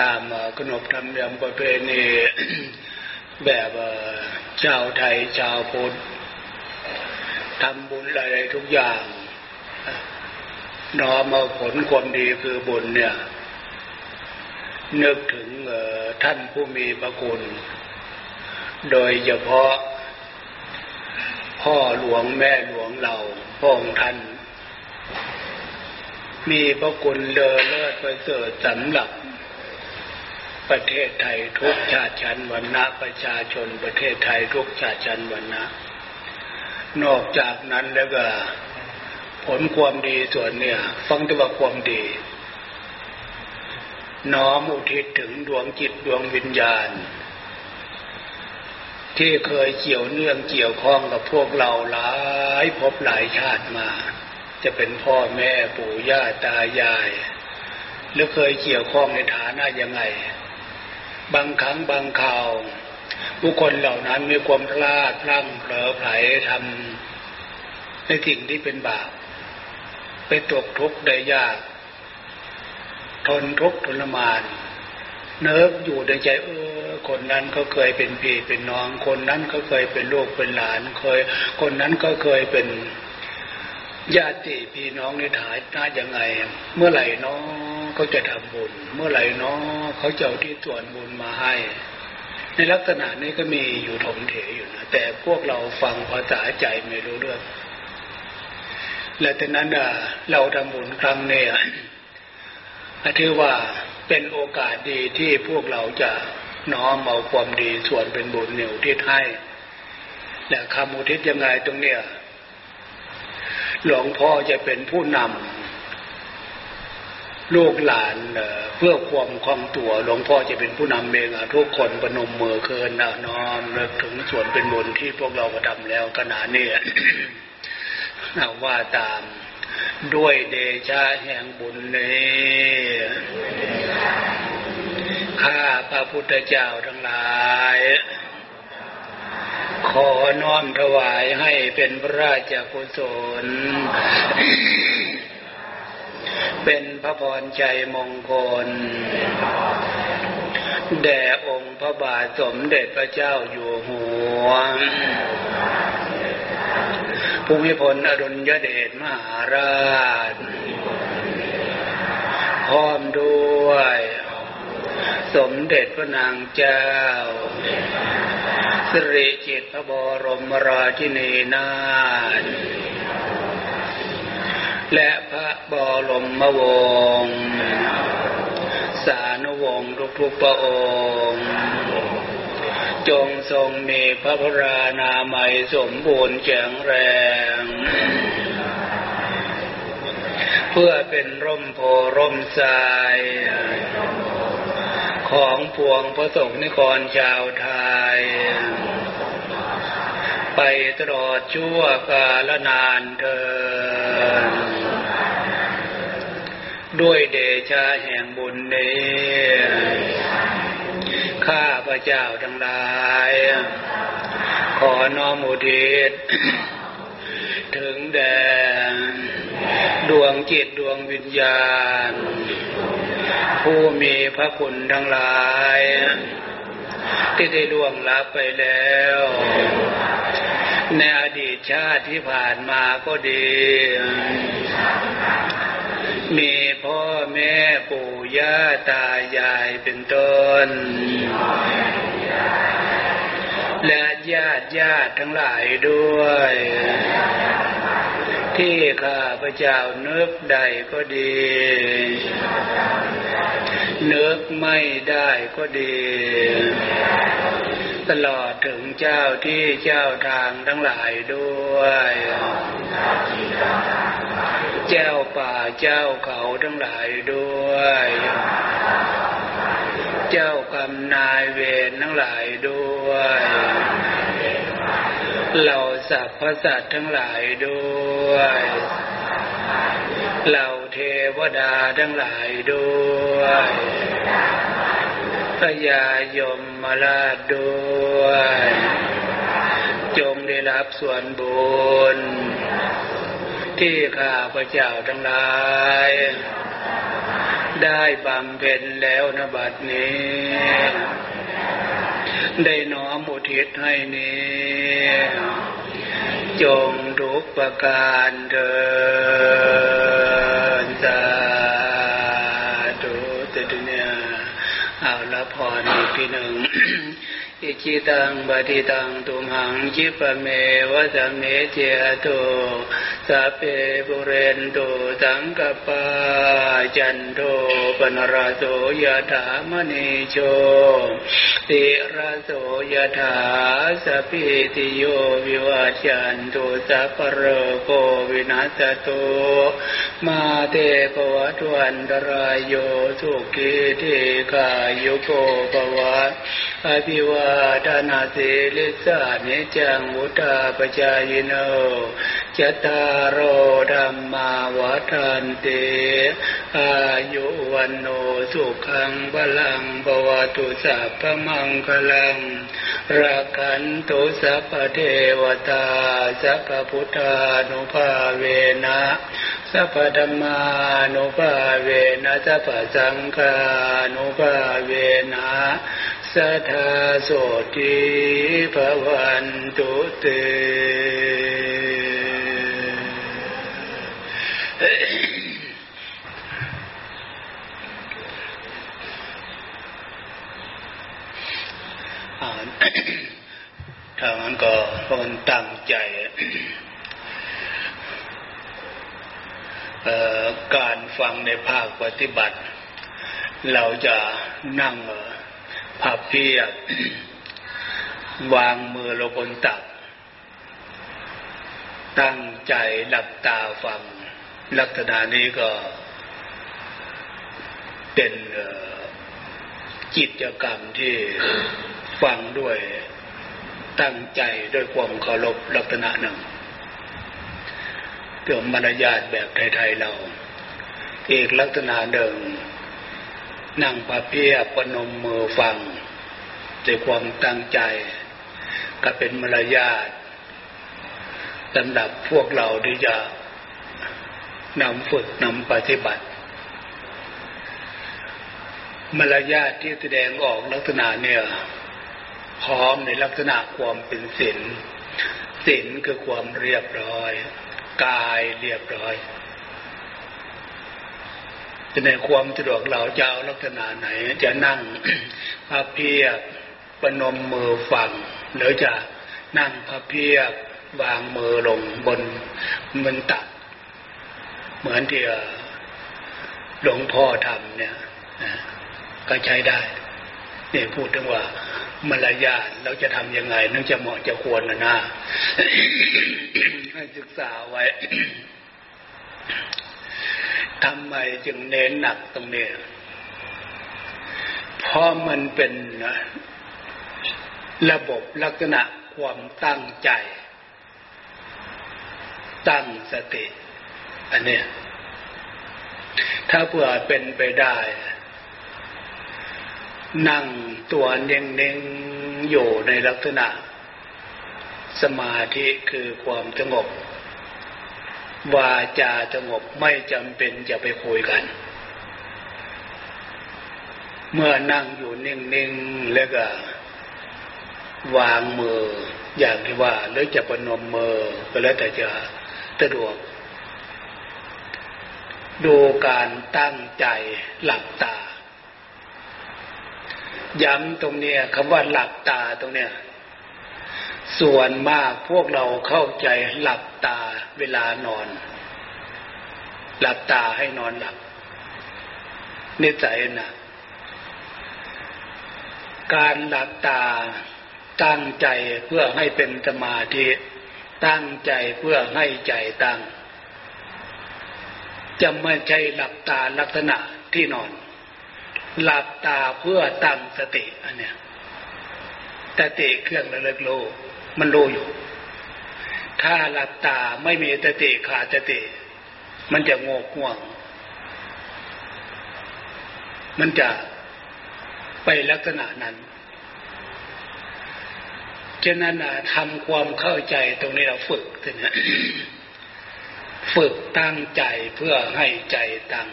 ตามขนบธรรมเนียมประเพณีแบบชาวไทยชาวพุทธทำบุญอะไรทุกอย่างน้อมเอาผลความดีคือบุญเนี่ย นึกถึงท่านผู้มีพระคุณ โดยเฉพาะ พ่อหลวงแม่หลวงเราพระองค์ท่าน มีพระคุณเลอเลิศประเสริฐสำหรับ ประเทศไทยทุกชาติชั้นวรรณะประชาชน ประเทศไทยทุกชาติชั้นวรรณะ นอกจากนั้นแล้วก็ผลความดีส่วนเนี่ย ฟังตัวความดี น้อมอุทิศถึงดวงจิตดวงวิญญาณ ที่เคยเกี่ยวเนื่องเกี่ยวข้องกับพวกเราหลายพบหลายชาติมา จะเป็นพ่อแม่ปู่ย่าตายาย หรือเคยเกี่ยวข้องในฐานะยังไง บางครั้งบางคราวบุคคลเหล่านั้นมีความพลาดพลั้งเผลอไผลทำในสิ่งที่เป็นบาป ไปตกทุกข์ได้ยาก ทนทุกข์ทรมาน เนิบอยู่ในใจเออคนนั้นก็เคยเป็นพี่เป็นน้อง คนนั้นก็เคยเป็นลูกเป็นหลานเคย คนนั้นก็เคยเป็น ญาติพี่น้องในฐานะยังไง เมื่อไหร่น้องเขาจะทำบุญ เมื่อไหร่น้องเขาจะเอาที่ส่วนบุญมาให้ ในลักษณะนี้ก็มีอยู่ถมเถอยู่นะแต่พวกเราฟังภาษาใจไม่รู้เรื่องและแต่นั้นเราทำบุญครั้งนี้ถือว่าเป็นโอกาสดีที่พวกเราจะน้อมเอาความดีส่วนเป็นบุญเหนียวที่ให้และคำอุทิศยังไงตรงเนี้ย หลวงพ่อจะเป็นผู้นำลูกหลานเพื่อความคล่องตัว หลวงพ่อจะเป็นผู้นำเองทุกคนประนมมือเคินน้อมเลิกถึงส่วนเป็นบุญที่พวกเราก็ทำแล้วขณะนี้ว่าตามด้วยเดชะแห่งบุญนี้ข้าพระพุทธเจ้าทั้งหลาย ขอน้อมถวายให้เป็นพระราชกุศล เป็นพระพรใจมงคล แด่องค์พระบาทสมเด็จพระเจ้าอยู่หัวภูมิพลอดุลยเดชมหาราช พร้อมด้วย สมเด็จพระนางเจ้าสิริจิตพระบรมราชินีนาถและพระบรมวงศ์สานวงศ์ทุกๆพระองค์ จงทรงมีพระพรานามัยสมบูรณ์แข็งแรง เพื่อเป็นร่มโพร่มทราย ของพวงพระสงฆ์นิกรชาวไทย ไปตลอดชั่วกาลนานเถิดด้วยเดชะแห่งบุญนี้ข้าพระเจ้าทั้งหลาย ขอน้อมอุทิศถึงแด่ดวงจิตดวงวิญญาณ ผู้มีพระคุณทั้งหลาย ที่ได้ล่วงลับไปแล้ว ในอดีตชาติที่ผ่านมาก็ดี มีพ่อแม่ปู่ย่าตายายเป็นต้น และญาติญาติทั้งหลายด้วย ที่ข้าพระเจ้านึกใดก็ดีนึกไม่ได้ก็ดี ตลอดถึงเจ้าที่เจ้าทางทั้งหลายด้วย เจ้าป่าเจ้าเขาทั้งหลายด้วย เจ้ากรรมนายเวรทั้งหลายด้วย เหล่าสัพพสัตทั้งหลายด้วย เหล่าเทวดาทั้งหลายด้วยพยายมมาลาดด้วย จงได้รับส่วนบุญที่ข้าพระเจ้าทั้งหลาย ได้บำเพ็ญแล้วนะบัดนี้ ได้น้อมอุทิศให้นี้จงทุกประการเดินสาธุตุเนี่ยเอาละพรอีกทีหนึ่ง อิจิตังบดิตังตุมหังจิปเมวะสเมเจตุสัพเพปุเรนโตสังกปาจันโทปนราโสยถามณีโชติราโสยถาสัพพิติโยวิวัจจันตุสัพพะโกวินัสตุมาเตปวัตวันตรายโยสุกิธิกายุโกปวัตอภิวาทนาสิลิสานิจังวุตาปจายโนจตารโรธรรมาวัฏานเตอายุวันโนสุขังพลังบวตุสัพพมังคลังรักันตุสัพเทวตาสัพพพุทธานุภาเวนะสัพพธรรมานุภาเวนะสัพพสังฆานุภาเวนะสัทธาโสติภวันตุเตถ้ามันก็คนตั้งใจการฟังในภาคปฏิบัติ เราจะนั่งพับเพียบ วางมือลงบนตัก ตั้งใจหลับตาฟัง ลักษณะนี้ก็เป็นกิจกรรมที่ฟังด้วยตั้งใจด้วยความเคารพลักษณะหนึ่งเกี่ยวมารยาทแบบไทยๆเรา อีกลักษณะหนึ่งนั่งพระเพียบปนมมือฟังด้วยความตั้งใจ ก็เป็นมารยาทสำหรับพวกเราที่จะนำฝึกนำปฏิบัติ มารยาทที่แสดงออกลักษณะเนี่ยพร้อมในลักษณะความเป็นศีลศีลคือความเรียบร้อย กายเรียบร้อยจะในความสะดวกเราจะเอาลักษณะไหน จะนั่งพระเพียบปนมมือฝัง หรือจะนั่งพระเพียบวางมือลงบนบนตัก เหมือนที่หลวงพ่อทำเนี่ยก็ใช้ได้เนี่ยพูดถึงว่ามารยาทเราจะทำยังไงนึกจะเหมาะจะควรนะนะให้ศึกษาไว้ทำไมจึงเน้นหนักตรงนี้เพราะมันเป็น ระบบลักษณะความตั้งใจ ตั้งสติ อันเนี้ยถ้าเผื่อเป็นไปได้ นั่งตัวเน่งๆอยู่ในลักษณะ สมาธิคือความสงบวาจาสงบไม่จำเป็นจะไปคุยกัน เมื่อนั่งอยู่นิ่งๆแล้วก็ วางมืออย่างที่ว่าหรือจะประนมมือก็แล้วแต่จะสะดวก ดูการตั้งใจหลับตา ย้ำตรงเนี้ยคำว่าหลับตาตรงเนี้ยส่วนมากพวกเราเข้าใจหลับตาเวลานอน หลับตาให้นอนหลับนิสัยนะการหลับตา ตั้งใจเพื่อให้เป็นสมาธิ ตั้งใจเพื่อให้ใจตั้ง จะไม่ใช่หลับตาลักษณะที่นอน หลับตาเพื่อตั้งสติอันเนี้ยสติเครื่องระลึกโลมันรู้อยู่ ถ้าหลับตาไม่มีสติขาดสติ มันจะงกง่วง มันจะไปลักษณะนั้น ฉะนั้นทำความเข้าใจตรงนี้เราฝึกนะฝึกตั้งใจเพื่อให้ใจตั้ง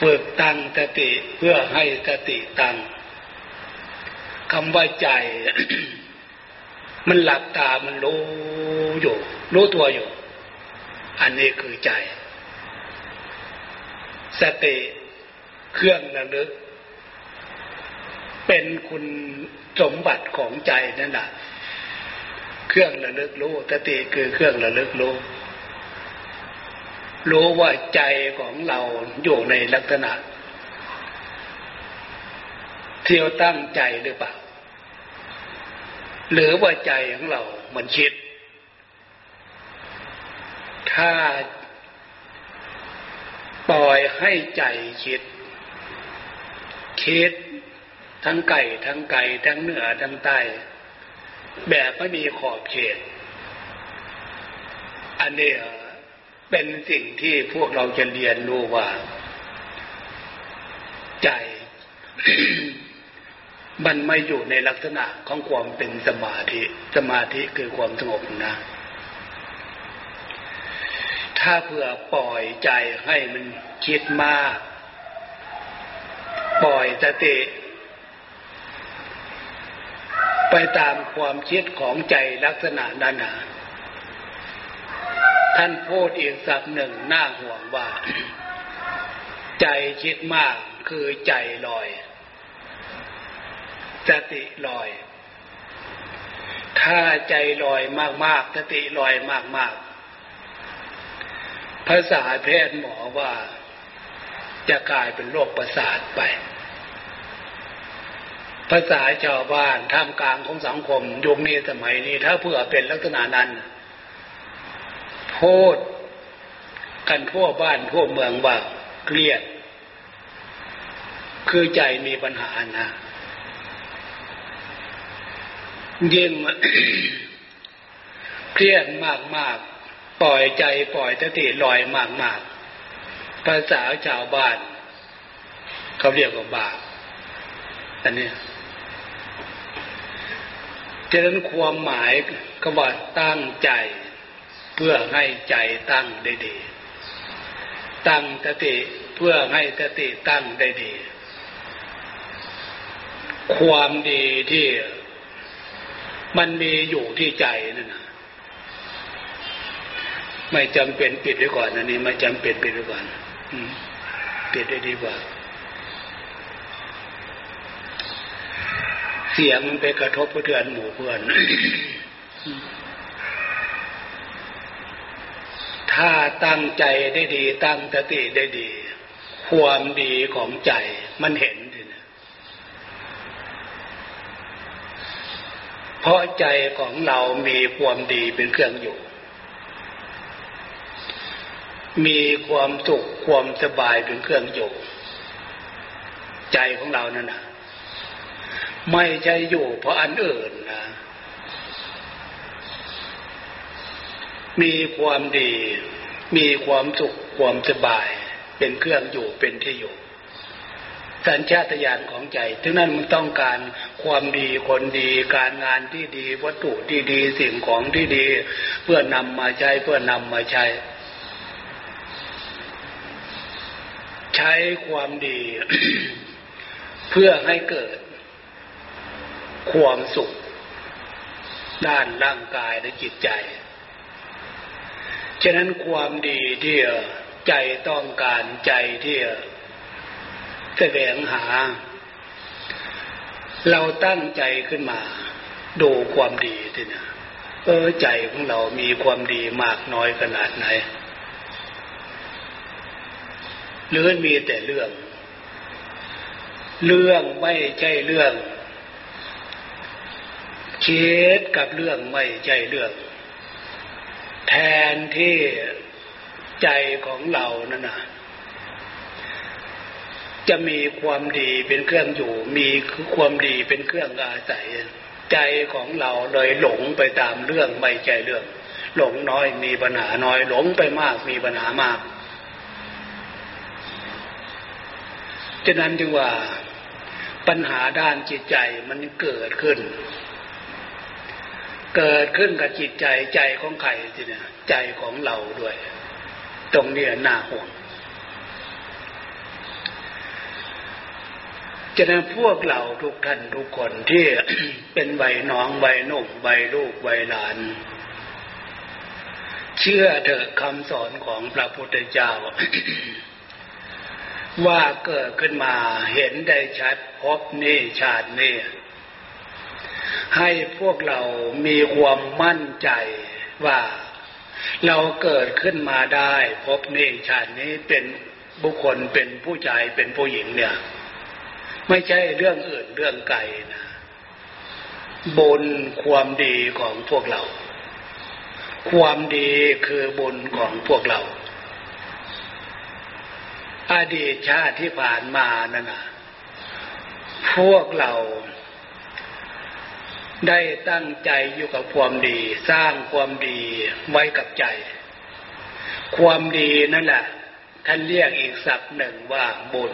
ฝึกตั้งสติเพื่อให้สติตั้งคำว่าใจ มันหลับตามันรู้อยู่รู้ตัวอยู่ อันนี้คือใจ สติเครื่องระลึก เป็นคุณ สมบัติของใจนั่นแหละเครื่องระลึกรู้สติคือเครื่องระลึกรู้รู้ว่าใจของเราอยู่ในลักษณะเที่ยวตั้งใจหรือเปล่า หรือว่าใจของเราเหมือนคิด ถ้าปล่อยให้ใจคิด คิด ทั้งไก่ทั้งไก่ทั้งเหนือทั้งใต้ แบบไม่มีขอบเขต อันนี้เป็นสิ่งที่พวกเราจะเรียนรู้ว่า ใจ มันไม่อยู่ในลักษณะของความเป็นสมาธิ สมาธิคือความสงบนะถ้าเผื่อปล่อยใจให้มันคิดมาก ปล่อยสติ ไปตามความคิดของใจลักษณะนั้นนะท่านพูดอีกสับหนึ่งน้าห่วงว่า ใจคิดมากคือใจลอย สติลอย ถ้าใจลอยมากๆ สติลอยมากๆ ภาษาแพทย์หมอว่าจะกลายเป็นโรคประสาทไป ภาษาชาวบ้านท่ามกลางของสังคมยุคนี้สมัยนี้ถ้าเพื่อเป็นลักษณะนั้นพูดกันทั่วบ้านทั่วเมืองว่าเครียด คือใจมีปัญหานะยิ่งเครียดมากมากปล่อยใจปล่อยสติลอยมากมากภาษาชาวบ้านเขาเรียกว่าบาปอันนี้ ฉะนั้นความหมายก็ว่าตั้งใจ เพื่อให้ใจตั้งได้ดี ตั้งสติเพื่อให้สติตั้งได้ดี ความดีที่มันมีอยู่ที่ใจนั่นนะไม่จำเป็นปิดไว้ก่อนอันนี้ไม่จำเป็นปิดไว้ก่อนปิดได้ดีกว่า เสียงมันไปกระทบกระเทือนหมู่เพื่อน ถ้าตั้งใจได้ดี ตั้งสติได้ดี ความดีของใจมันเห็นทีนะเพราะใจของเรามีความดีเป็นเครื่องอยู่ มีความสุขความสบายเป็นเครื่องอยู่ ใจของเรานั่นนะ ไม่ใช่อยู่เพราะอันอื่นนะ มีความดี มีความสุขความสบาย เป็นเครื่องอยู่เป็นที่อยู่สัญชาตญาณของใจถึงนั้นมันต้องการความดีคนดี การงานที่ดี วัตถุที่ดีสิ่งของที่ดี เพื่อนำมาใช้เพื่อนำมาใช้ ใช้ความดี เพื่อให้เกิด ความสุข ด้านร่างกายและจิตใจ ฉะนั้นความดีที่ใจต้องการใจที่แสวงหา เราตั้งใจขึ้นมา ดูความดีทีนะเออใจของเรามีความดีมากน้อยขนาดไหนหรือมีแต่เรื่อง เรื่องไม่ใช่เรื่อง คิดกับเรื่องไม่ใช่เรื่อง แทนที่ใจของเรานั่นนะจะมีความดีเป็นเครื่องอยู่ มีคือความดีเป็นเครื่องอาศัย ใจของเราเลยหลงไปตามเรื่องไม่ใช่เรื่อง หลงน้อยมีปัญหาน้อย หลงไปมากมีปัญหามากฉะนั้นจึงว่าปัญหาด้านจิตใจมันเกิดขึ้น เกิดขึ้นกับจิตใจใจของใครสิเนี่ยใจของเราด้วย ตรงนี้น่าห่วงจะนั้นพวกเราทุกท่านทุกคนที่เป็นใบน้องใบนุ่มใบลูกใบหลาน เชื่อเถอะคำสอนของพระพุทธเจ้า ว่าเกิดขึ้นมาเห็นได้ชัดพบนี่ชาตินี่ ให้พวกเรามีความมั่นใจว่าเราเกิดขึ้นมาได้พบนี่ชาตินี้เป็นบุคคลเป็นผู้ชายเป็นผู้หญิงเนี่ย ไม่ใช่เรื่องอื่นเรื่องไกลนะ บนความดีของพวกเรา ความดีคือบุญของพวกเรา อดีตชาติที่ผ่านมานั่นนะพวกเรา ได้ตั้งใจอยู่กับความดี สร้างความดีไว้กับใจ ความดีนั่นแหละท่านเรียกอีกศัพท์หนึ่งว่าบุญ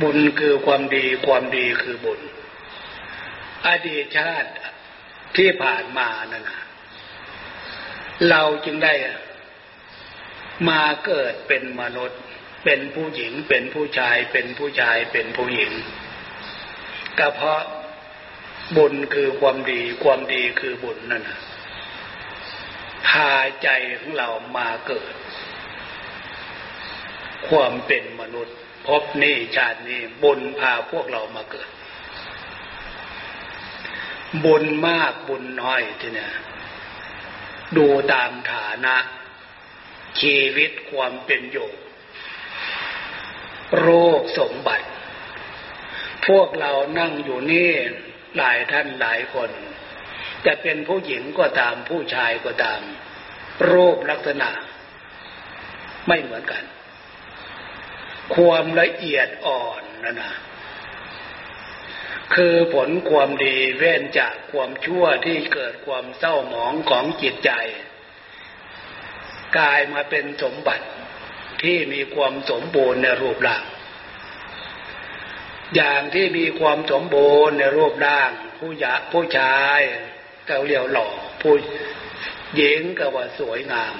บุญคือความดีความดีคือบุญ อดีตชาติที่ผ่านมานั่นนะเราจึงได้มาเกิดเป็นมนุษย์ เป็นผู้หญิงเป็นผู้ชายเป็นผู้ชายเป็นผู้หญิงก็เพราะ บุญคือความดี ความดีคือบุญนั่นนะพาใจของเรามาเกิด ความเป็นมนุษย์ พบนี่ชาตินี้บุญพาพวกเรามาเกิด บุญมากบุญน้อยทีเนี้ยดูตามฐานะ ชีวิตความเป็นอยู่ โรคสมบัติ พวกเรานั่งอยู่นี่ หลายท่านหลายคน จะเป็นผู้หญิงก็ตามผู้ชายก็ตาม รูปลักษณะ ไม่เหมือนกัน ความละเอียดอ่อนนะนะคือผลความดีเว้นจากความชั่วที่เกิดความเศร้าหมองของจิตใจ กลายมาเป็นสมบัติที่มีความสมบูรณ์ในรูปร่าง อย่างที่มีความสมบูรณ์ในรูปร่าง ผู้ยะผู้ชายก็เรียวหล่อผู้หญิงก็ว่าสวยงาม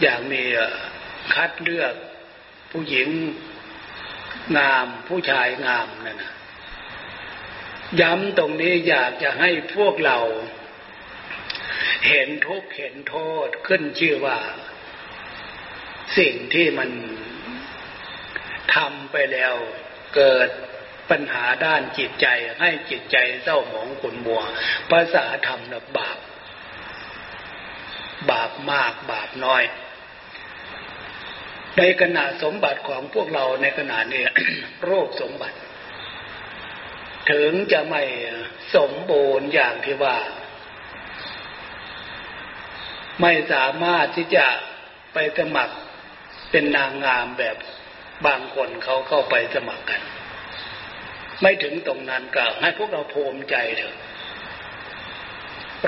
อย่างมีคัดเลือก ผู้หญิงงามผู้ชายงามนั่นนะย้ำตรงนี้อยากจะให้พวกเรา เห็นทุกเห็นโทษขึ้นชื่อว่า สิ่งที่มัน ทำไปแล้วเกิดปัญหาด้านจิตใจให้จิตใจเศร้าหมองขุ่นมัว ภาษาธรรมนะบาป บาปมากบาปน้อย ในขณะสมบัติของพวกเราในขณะนี้โรคสมบัติ ถึงจะไม่สมบูรณ์อย่างที่ว่า ไม่สามารถที่จะไปสมัครเป็นนางงามแบบ บางคนเขาเข้าไปสมัครกัน ไม่ถึงตรงนั้นก็ให้พวกเราภูมิใจเถอะ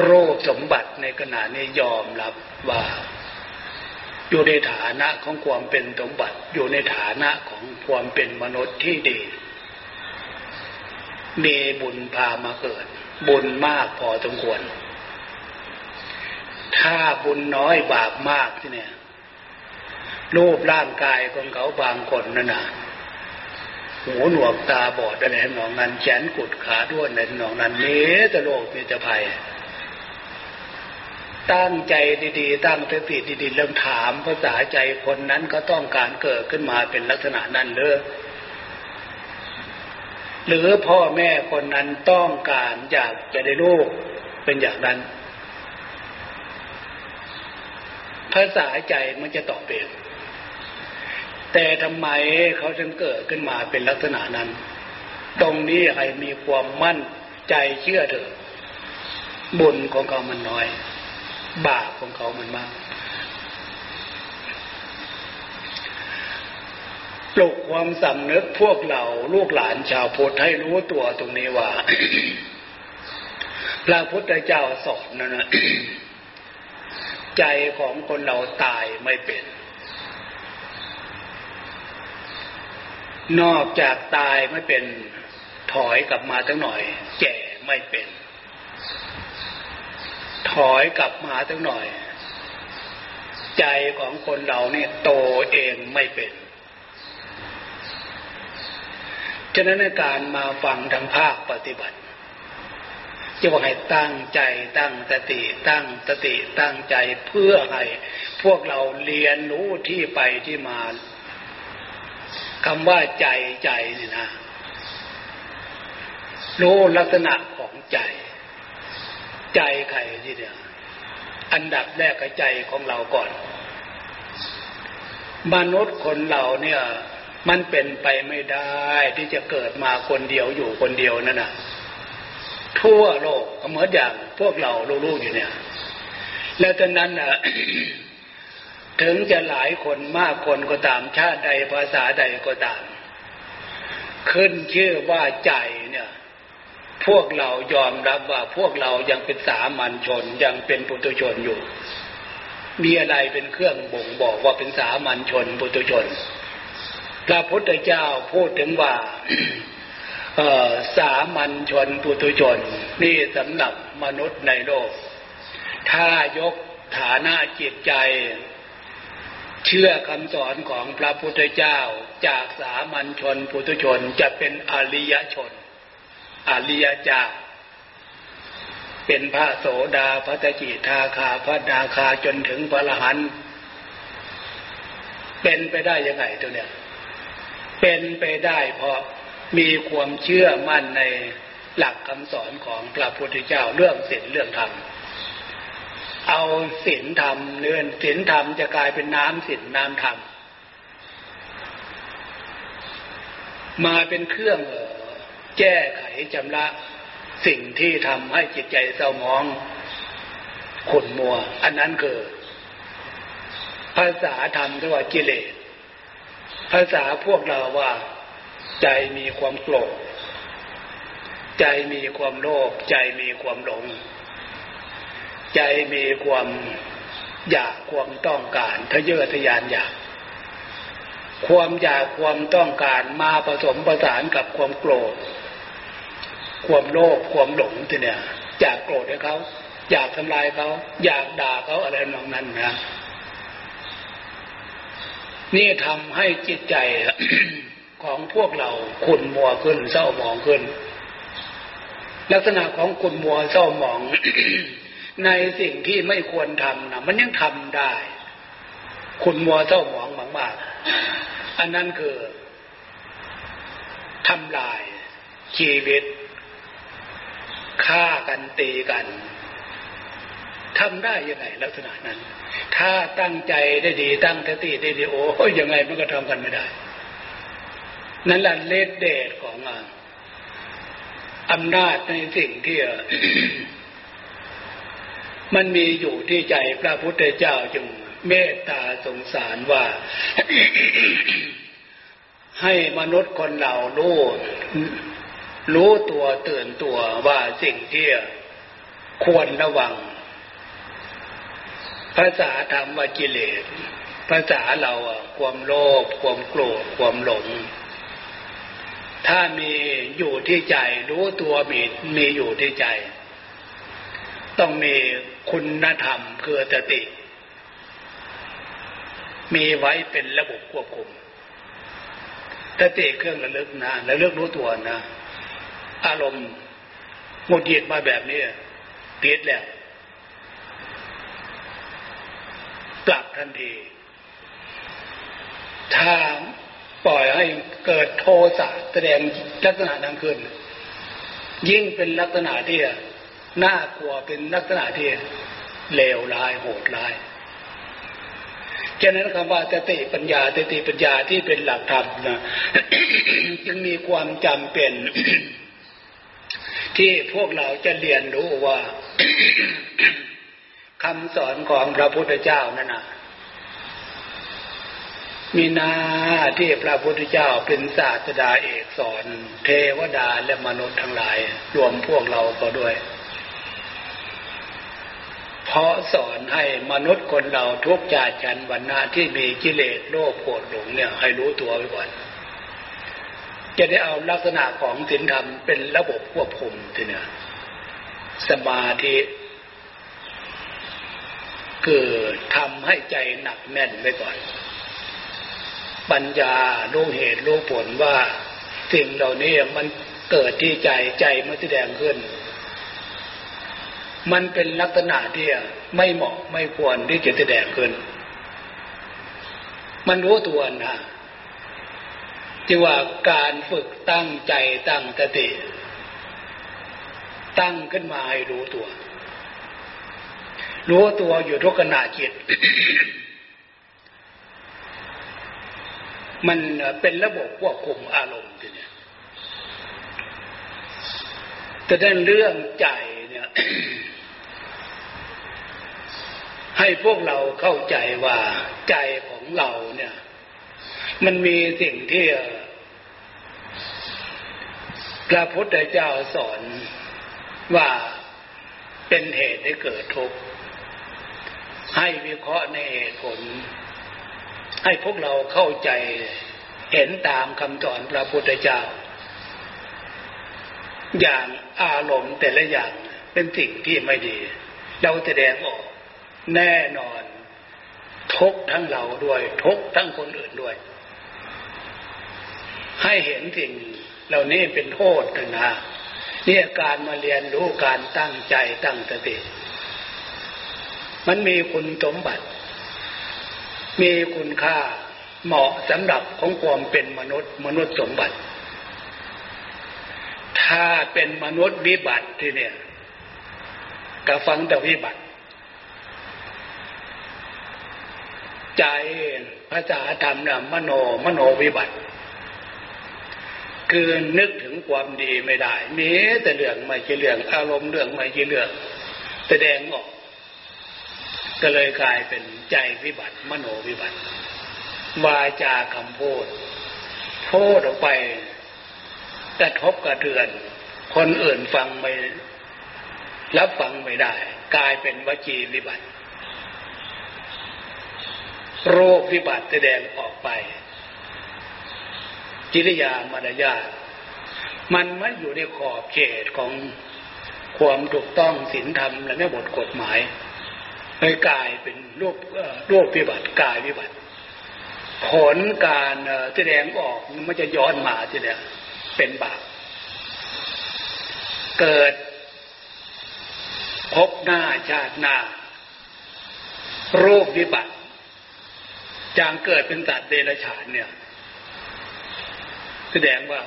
โรคสมบัติในขณะนี้ยอมรับว่า อยู่ในฐานะของความเป็นสมบัติ อยู่ในฐานะของความเป็นมนุษย์ที่ดีมีบุญพามาเกิด บุญมากพอสมควร ถ้าบุญน้อยบาปมากที่เนี่ย รูปร่างกายของเขาบางคนนั่นนะหูหนวกตาบอดอะไรหนองนั้นแขนกุดขาด้วนในหนองนั้นเนี้จะโลกมีจะภัย ตั้งใจดี ๆ ตั้งสติดีๆเริ่มถามภาษาใจคนนั้นก็ต้องการเกิดขึ้นมาเป็นลักษณะนั้นเลยหรือพ่อแม่คนนั้นต้องการอยากจะได้ลูกเป็นอย่างนั้น ภาษาใจมันจะตอบเอง แต่ทำไมเขาถึงเกิดขึ้นมาเป็นลักษณะนั้น ตรงนี้ให้มีความมั่นใจเชื่อเถอะบุญของเขามันน้อย บาปของเขามันมากปลุกความสำนึกพวกเราลูกหลานชาวพุทธให้รู้ตัวตรงนี้ว่า พระพุทธเจ้าสอนนะนะใจของคนเราตายไม่เป็น นอกจากตายไม่เป็นถอยกลับมาตั้งหน่อย แก่ไม่เป็น ถอยกลับมาตั้งหน่อย ใจของคนเราเนี่ยโตเองไม่เป็นฉะนั้นในการมาฟังทางภาคปฏิบัติจะว่าให้ตั้งใจตั้งสติตั้งสติตั้งใจเพื่อให้พวกเราเรียนรู้ที่ไปที่มา คำว่าใจใจนี่นะรู้ลักษณะของใจ ใจใครที่เดียวอันดับแรกก็ใจของเราก่อน มนุษย์คนเราเนี่ย มันเป็นไปไม่ได้ที่จะเกิดมาคนเดียวอยู่คนเดียวนั่นนะทั่วโลกเหมือนอย่างพวกเราลูกๆอยู่เนี่ย แล้วตอนนั้นนะ ถึงจะหลายคนมากคนก็ตามชาติใดภาษาใดก็ตาม ขึ้นชื่อว่าใจเนี่ย พวกเรายอมรับว่าพวกเรายังเป็นสามัญชนยังเป็นปุถุชนอยู่ มีอะไรเป็นเครื่องบ่งบอกว่าเป็นสามัญชนปุถุชน พระพุทธเจ้าพูดถึงว่าสามัญชนปุถุชน นี่สำหรับมนุษย์ในโลก ถ้ายกฐานะจิตใจ เชื่อคำสอนของพระพุทธเจ้าจากสามัญชนปุถุชนจะเป็นอริยชน อริยเจ้า เป็นพระโสดาพระตจิทาคาพระนาคาจนถึงพระรหันเป็นไปได้ยังไงตัวเนี้ยเป็นไปได้เพราะมีความเชื่อมั่นในหลักคำสอนของพระพุทธเจ้าเรื่องศีลเรื่องธรรม เอาศีลธรรมเนื่อนศีลธรรมจะกลายเป็นน้ำศีลน้ำธรรม มาเป็นเครื่องแก้ไขจำละสิ่งที่ทำให้จิตใจเศร้ามองขุ่นมัว อันนั้นคือภาษาธรรมที่ว่ากิเลส ภาษาพวกเราว่า ใจมีความโกรธ ใจมีความโลภ ใจมีความหลง ใจมีความอยากความต้องการทะเยอทะยานอยาก ความอยากความต้องการมาผสมประสานกับความโกรธ ความโลภความหลงทีเนี่ยอยากโกรธให้เขาอยากทำลายเขาอยากด่าเขาอะไรนองนั้นนะนี่ทำให้จิตใจของพวกเราขุ่นมัวขึ้นเศร้าหมองขึ้น ลักษณะของขุ่นมัวเศร้าหมอง ในสิ่งที่ไม่ควรทำนะมันยังทำได้ขุ่นมัวเศร้าหมองมากอันนั้นคือทำลาย ชีวิตฆ่ากันตีกันทำได้ยังไงลักษณะนั้น ถ้าตั้งใจได้ดี ตั้งสติได้ดีโอ้ยยังไงมันก็ทำกันไม่ได้ นั่นแหละเลดเดชของอำนาจในสิ่งที่ มันมีอยู่ที่ใจพระพุทธเจ้าจึงเมตตาสงสารว่า ให้มนุษย์คนเรารู้รู้ตัวตื่นตัวว่าสิ่งที่ควรระวัง ภาษาธรรมว่ากิเลสภาษาเราความโลภความโกรธความหลง ถ้ามีอยู่ที่ใจ รู้ตัวมีมีอยู่ที่ใจ ต้องมีคุณธรรมคือสติ มีไว้เป็นระบบควบคุมสติเครื่องระลึกนะระลึกรู้ตัวนะ อารมณ์งุดหงิดมาแบบนี้ติดแล้ว ปรับทันที ถ้าปล่อยให้เกิดโทสะแสดงลักษณะดังขึ้น ยิ่งเป็นลักษณะที่ น่ากลัวเป็นลักษณะที่เลวร้ายโหดร้ายฉะนั้นคำว่าสติปัญญาสติปัญญาที่เป็นหลักธรรมนะจึงมีความจำเป็น ที่พวกเราจะเรียนรู้ว่าคำสอนของพระพุทธเจ้านั่นนะมีนาที่พระพุทธเจ้าเป็นศาสดาเอกสอน เทวดาและมนุษย์ทั้งหลาย รวมพวกเราก็ด้วย เพราะสอนให้มนุษย์คนเราทุกจาติจันวันนาที่มีกิเลสโลภโกรธหลงเนี่ยให้รู้ตัวไว้ก่อน จะได้เอาลักษณะของศีลธรรมเป็นระบบควบคุมทีเนี่ยสมาธิคือทำให้ใจหนักแน่นไว้ก่อน ปัญญารู้เหตุรู้ผลว่าสิ่งเหล่านี้มันเกิดที่ใจใจมันแสดงขึ้น มันเป็นลักษณะที่ไม่เหมาะไม่ควรที่จะแสดงขึ้น มันรู้ตัวนะจึงว่าการฝึกตั้งใจตั้งสติ ตั้งขึ้นมาให้รู้ตัว รู้ตัวอยู่ทุกขณะจิต มันเป็นระบบควบคุมอารมณ์ทีนี้แต่ด้านเรื่องใจเนี่ย ให้พวกเราเข้าใจว่าใจของเราเนี่ย มันมีสิ่งที่พระพุทธเจ้าสอนว่าเป็นเหตุให้เกิดทุกข์ให้วิเคราะห์ในเหตุผล ให้พวกเราเข้าใจเห็นตามคำสอนพระพุทธเจ้า อย่างอารมณ์แต่ละอย่างเป็นสิ่งที่ไม่ดี เราแสดงออก แน่นอน ทุกทั้งเราด้วย ทุกทั้งคนอื่นด้วย ให้เห็นสิ่งเหล่านี้เป็นโทษนะเนี่ยการมาเรียนรู้การตั้งใจตั้งสติ มันมีคุณสมบัติ มีคุณค่าเหมาะสำหรับของความเป็นมนุษย์มนุษย์สมบัติ ถ้าเป็นมนุษย์วิบัติที่เนี่ยก็ฟังแต่วิบัติ ใจภาษาธรรมนะมโนมโนวิบัติ คือนึกถึงความดีไม่ได้มีแต่เรื่องไม่ใช่เรื่องอารมณ์เรื่องไม่ใช่เรื่องแสดงออก ก็เลยกลายเป็นใจวิบัติ มโนวิบัติวาจาคำพูดพูดออกไปกระทบกระเทือน คนอื่นฟังไม่รับฟังไม่ได้ กลายเป็นวจีวิบัติ โรควิบัติแสดงออกไป จิริยามารยาทมันไม่อยู่ในขอบเขตของความถูกต้องศีลธรรมและแม่บทกฎหมายเลยกลายเป็นโรคโรคพิบัติกายพิบัติ ผลการแสดงออกมันจะย้อนมาทีเดียเป็นบาปเกิดพบหน้าชาติหน้า โรควิบัติ จางเกิดเป็นสัตว์เดรัจฉานเนี่ย แสดงว่า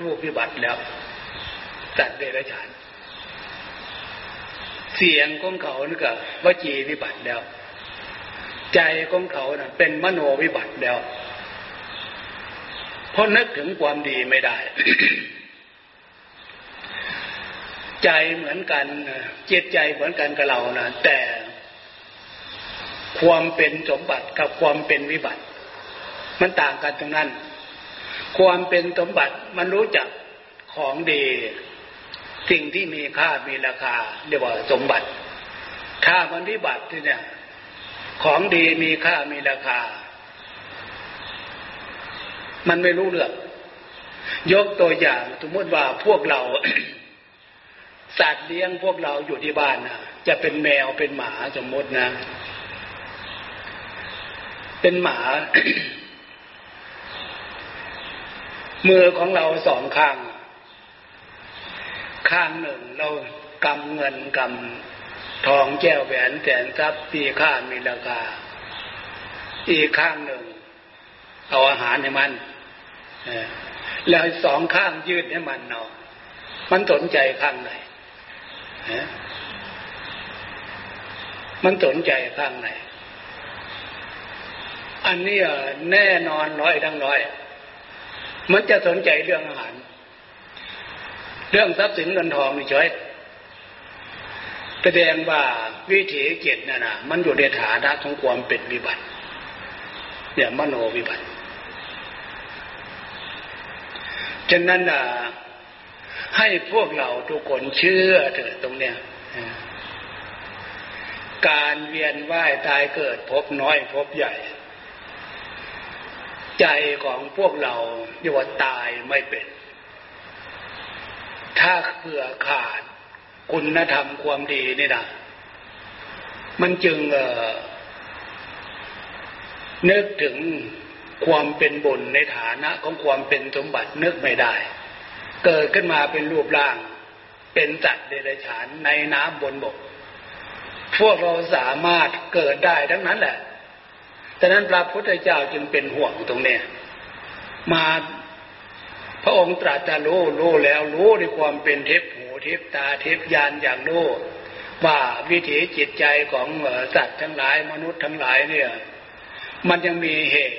รูปพิบัติแล้วสัตว์เดรัจฉาน เสียงของเขานี่ก็วจีวิบัติแล้ว ใจของเขานะ่ะ เป็นมโนวิบัติแล้วเพราะนึกถึงความดีไม่ได้ ใจเหมือนกันจิตใจเหมือนกันกับเรานะแต่ ความเป็นสมบัติกับความเป็นวิบัติ มันต่างกันตรงนั้น ความเป็นสมบัติมันรู้จักของดี สิ่งที่มีค่ามีราคาเรียกว่าสมบัติ ถ้ามันวิบัติที่เนี่ย ของดีมีค่ามีราคา มันไม่รู้เรื่องยกตัวอย่างสมมติว่าพวกเราสัตว์เลี้ยงพวกเราอยู่ที่บ้านนะจะเป็นแมวเป็นหมาสมมตินะ เป็นหมา มือของเราสองข้าง ข้างหนึ่งเรากำเงินกำทองแก้วแหวนแสนทรัพย์ปีค่ามีราคา อีกข้างหนึ่ง เอาอาหารให้มันแล้วสองข้างยืดให้มันเนาะมันสนใจข้างไหนมันสนใจข้างไหน อันนี้แน่นอนร้อยทั้งร้อย มันจะสนใจเรื่องอาหาร เรื่องทรัพย์สินเงินทองนี่ช่วยแสดงว่าวิถีเจตน่ะนะมันอยู่ในฐานะของความเป็นวิบัติเนี่ยมโนวิบัติฉะนั้นนะให้พวกเราทุกคนเชื่อเถิดตรงเนี้ยการเวียนว่ายตายเกิดพบน้อยพบใหญ่ ใจของพวกเราเรียกว่าตายไม่เป็น ถ้าเผื่อขาดคุณธรรมความดีนี่นะมันจึงเนึกถึงความเป็นบุญในฐานะของความเป็นสมบัตินึกไม่ได้ เกิดขึ้นมาเป็นรูปร่าง เป็นจัดเดรัจฉานในน้ำบนบก พวกเราสามารถเกิดได้ทั้งนั้นแหละ ดังนั้นพระพุทธเจ้าจึงเป็นห่วงตรงนี้มาพระองค์ตรัสรู้รู้แล้วรู้ในความเป็นเทพหูเทพตาเทพยานอย่างรู้ว่าวิถีจิตใจของสัตว์ทั้งหลายมนุษย์ทั้งหลายเนี่ย มันยังมีเหตุ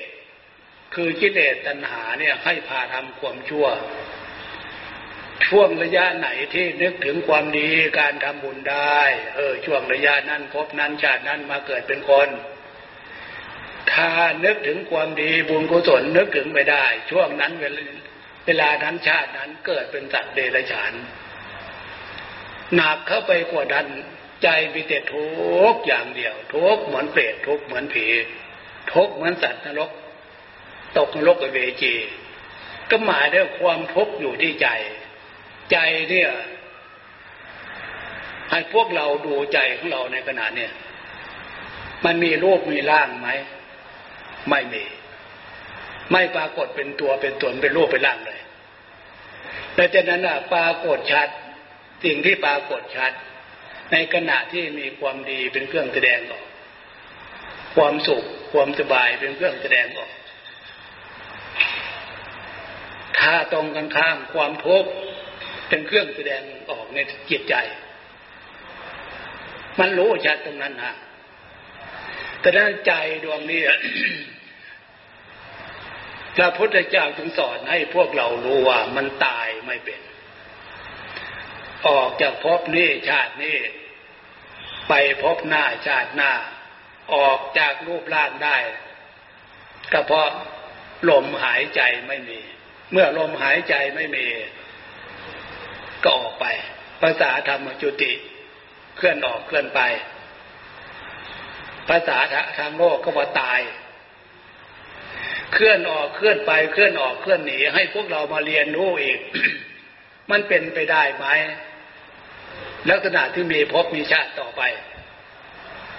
คือกิเลสตัณหาเนี่ยให้พาทำความชั่ว ช่วงระยะไหนที่นึกถึงความดีการทำบุญได้ เออช่วงระยะนั้นพบนั้นชาตินั้นมาเกิดเป็นคน ถ้านึกถึงความดีบุญกุศลนึกถึงไม่ได้ ช่วงนั้นเวลาเวลานั้นชาตินั้นเกิดเป็นสัตว์เดรัจฉานหนักเข้าไปกว่านั้นใจมีแต่ทุกอย่างเดียว ทุกเหมือนเปรตทุกเหมือนผีทุกเหมือนสัตว์นรก ตกนรกเวจี ก็หมายถึงความทุกข์อยู่ที่ใจ ใจเนี่ยให้พวกเราดูใจของเราในขณะเนี่ย มันมีรูปมีร่างไหม ไม่มี ไม่ปรากฏเป็นตัวเป็นตนเป็นรูปเป็นร่างเลยแต่จากนั้นอะปรากฏชัดสิ่งที่ปรากฏชัด ในขณะที่มีความดีเป็นเครื่องแสดงออก ความสุขความสบายเป็นเครื่องแสดงออก ถ้าตรงกันข้ามความทุกข์เป็นเครื่องแสดงออกในจิตใจ มันรู้ชัดตรงนั้นฮะ แต่ด้านใจดวงนี้พระพุทธเจ้าจึงสอนให้พวกเรารู้ว่ามันตายไม่เป็น ออกจากภพนี้ชาตินี้ ไปพบหน้าชาติหน้า ออกจากรูปร่างได้ก็เพราะลมหายใจไม่มี เมื่อลมหายใจไม่มี ก็ออกไป ภาษาธรรมจุติ เคลื่อนออกเคลื่อนไป ภาษาทางโลกก็ว่าตาย เคลื่อนออกเคลื่อนไปเคลื่อนออกเคลื่อนหนี ให้พวกเรามาเรียนรู้อีก มันเป็นไปได้ไหมลักษณะที่มีภพมีชาติต่อไป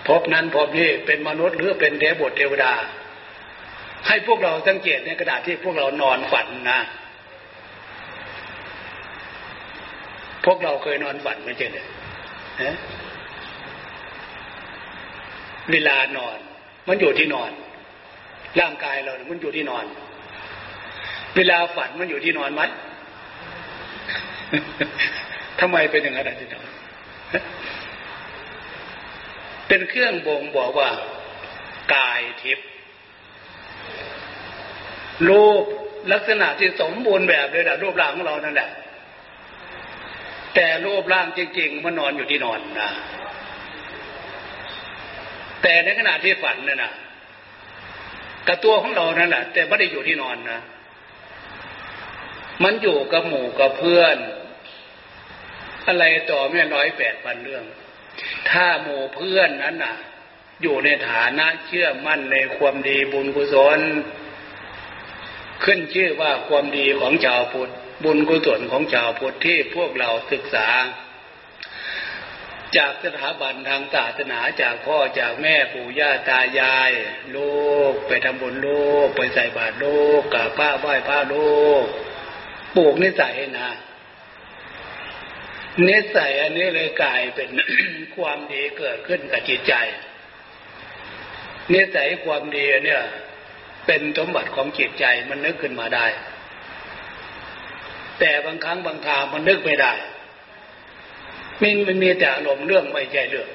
ภพนั้นภพนี้เป็นมนุษย์หรือเป็นเทวดเทวดา ให้พวกเราสังเกตในกระดาษที่พวกเรานอนฝันนะพวกเราเคยนอนฝันไม่ใช่เลย เวลานอน มันอยู่ที่นอน ร่างกายเรา มันอยู่ที่นอน เวลาฝันมันอยู่ที่นอนไหมทำไมเป็นอย่างนั้นที่นอนเป็นเครื่องบ่งบอกว่ากายทิพย์รูปลักษณะที่สมบูรณ์แบบเลยแหละรูปร่างของเรานั่นแหละแต่รูปร่างจริง ๆ มันนอนอยู่ที่นอนนะ แต่ในขณะที่ฝันนี่ยนะกับตัวของเรานั่นแหละแต่ไม่ได้อยู่ที่นอนนะมันอยู่กับหมู่กับเพื่อน อะไรต่อไม่ร้อยแปดพันเรื่อง ถ้าหมู่เพื่อนนั้นน่ะ อยู่ในฐานะเชื่อมั่นในความดีบุญกุศลขึ้นชื่อว่าความดีของชาวพุทธบุญกุศลของชาวพุทธที่พวกเราศึกษา จากสถาบันทางศาสนาจากพ่อจากแม่ปู่ย่าตายายลูกไปทำบุญลูกไปใส่บาตรลูกกับป้าไหว้ป้าลูกปลูกนิสัยนะนิสัยอันนี้เลยกลายเป็นความดีเกิดขึ้นกับจิตใจนิสัยความดีเนี่ย เป็นสมบัติของจิตใจมันนึกขึ้นมาได้ แต่บางครั้งบางคราวมันนึกไม่ได้ มันมันมีแต่อารมณ์เรื่องไม่ใช่เรื่อง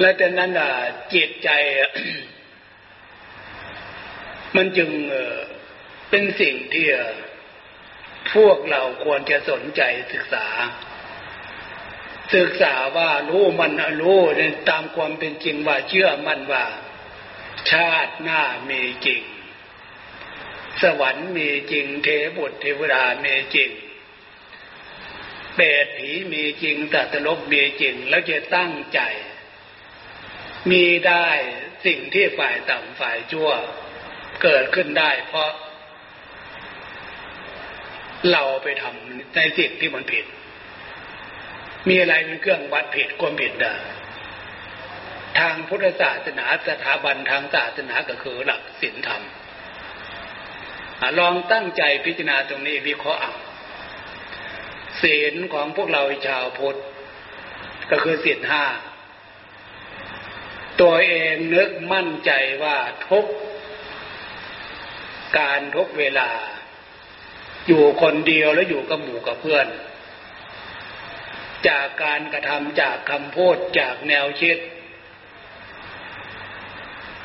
และแต่นั้นอะจิตใจมันจึงเป็นสิ่งที่พวกเราควรจะสนใจศึกษา ศึกษาว่ารู้มันรู้ตามความเป็นจริงว่าเชื่อมันว่า ชาติหน้ามีจริง สวรรค์มีจริง เทบุตรเทวดามีจริง เปรตผีมีจริงตัตลบมีจริง แล้วจะตั้งใจ มีได้สิ่งที่ฝ่ายต่ำฝ่ายชั่ว เกิดขึ้นได้เพราะ เราไปทำในสิ่งที่มันผิด มีอะไรเป็นเครื่องวัดผิดความผิดได้ทางพุทธศาสนาสถาบันทางศาสนาก็คือหลักศีลธรรมลองตั้งใจพิจารณาตรงนี้วิเคราะห์ ศีลของพวกเราชาวพุทธก็คือศีลห้าตัวเองนึกมั่นใจว่าทุกการทุกเวลา อยู่คนเดียวแล้วอยู่กับหมู่กับเพื่อน จากการกระทำจากคำพูดจากแนวคิด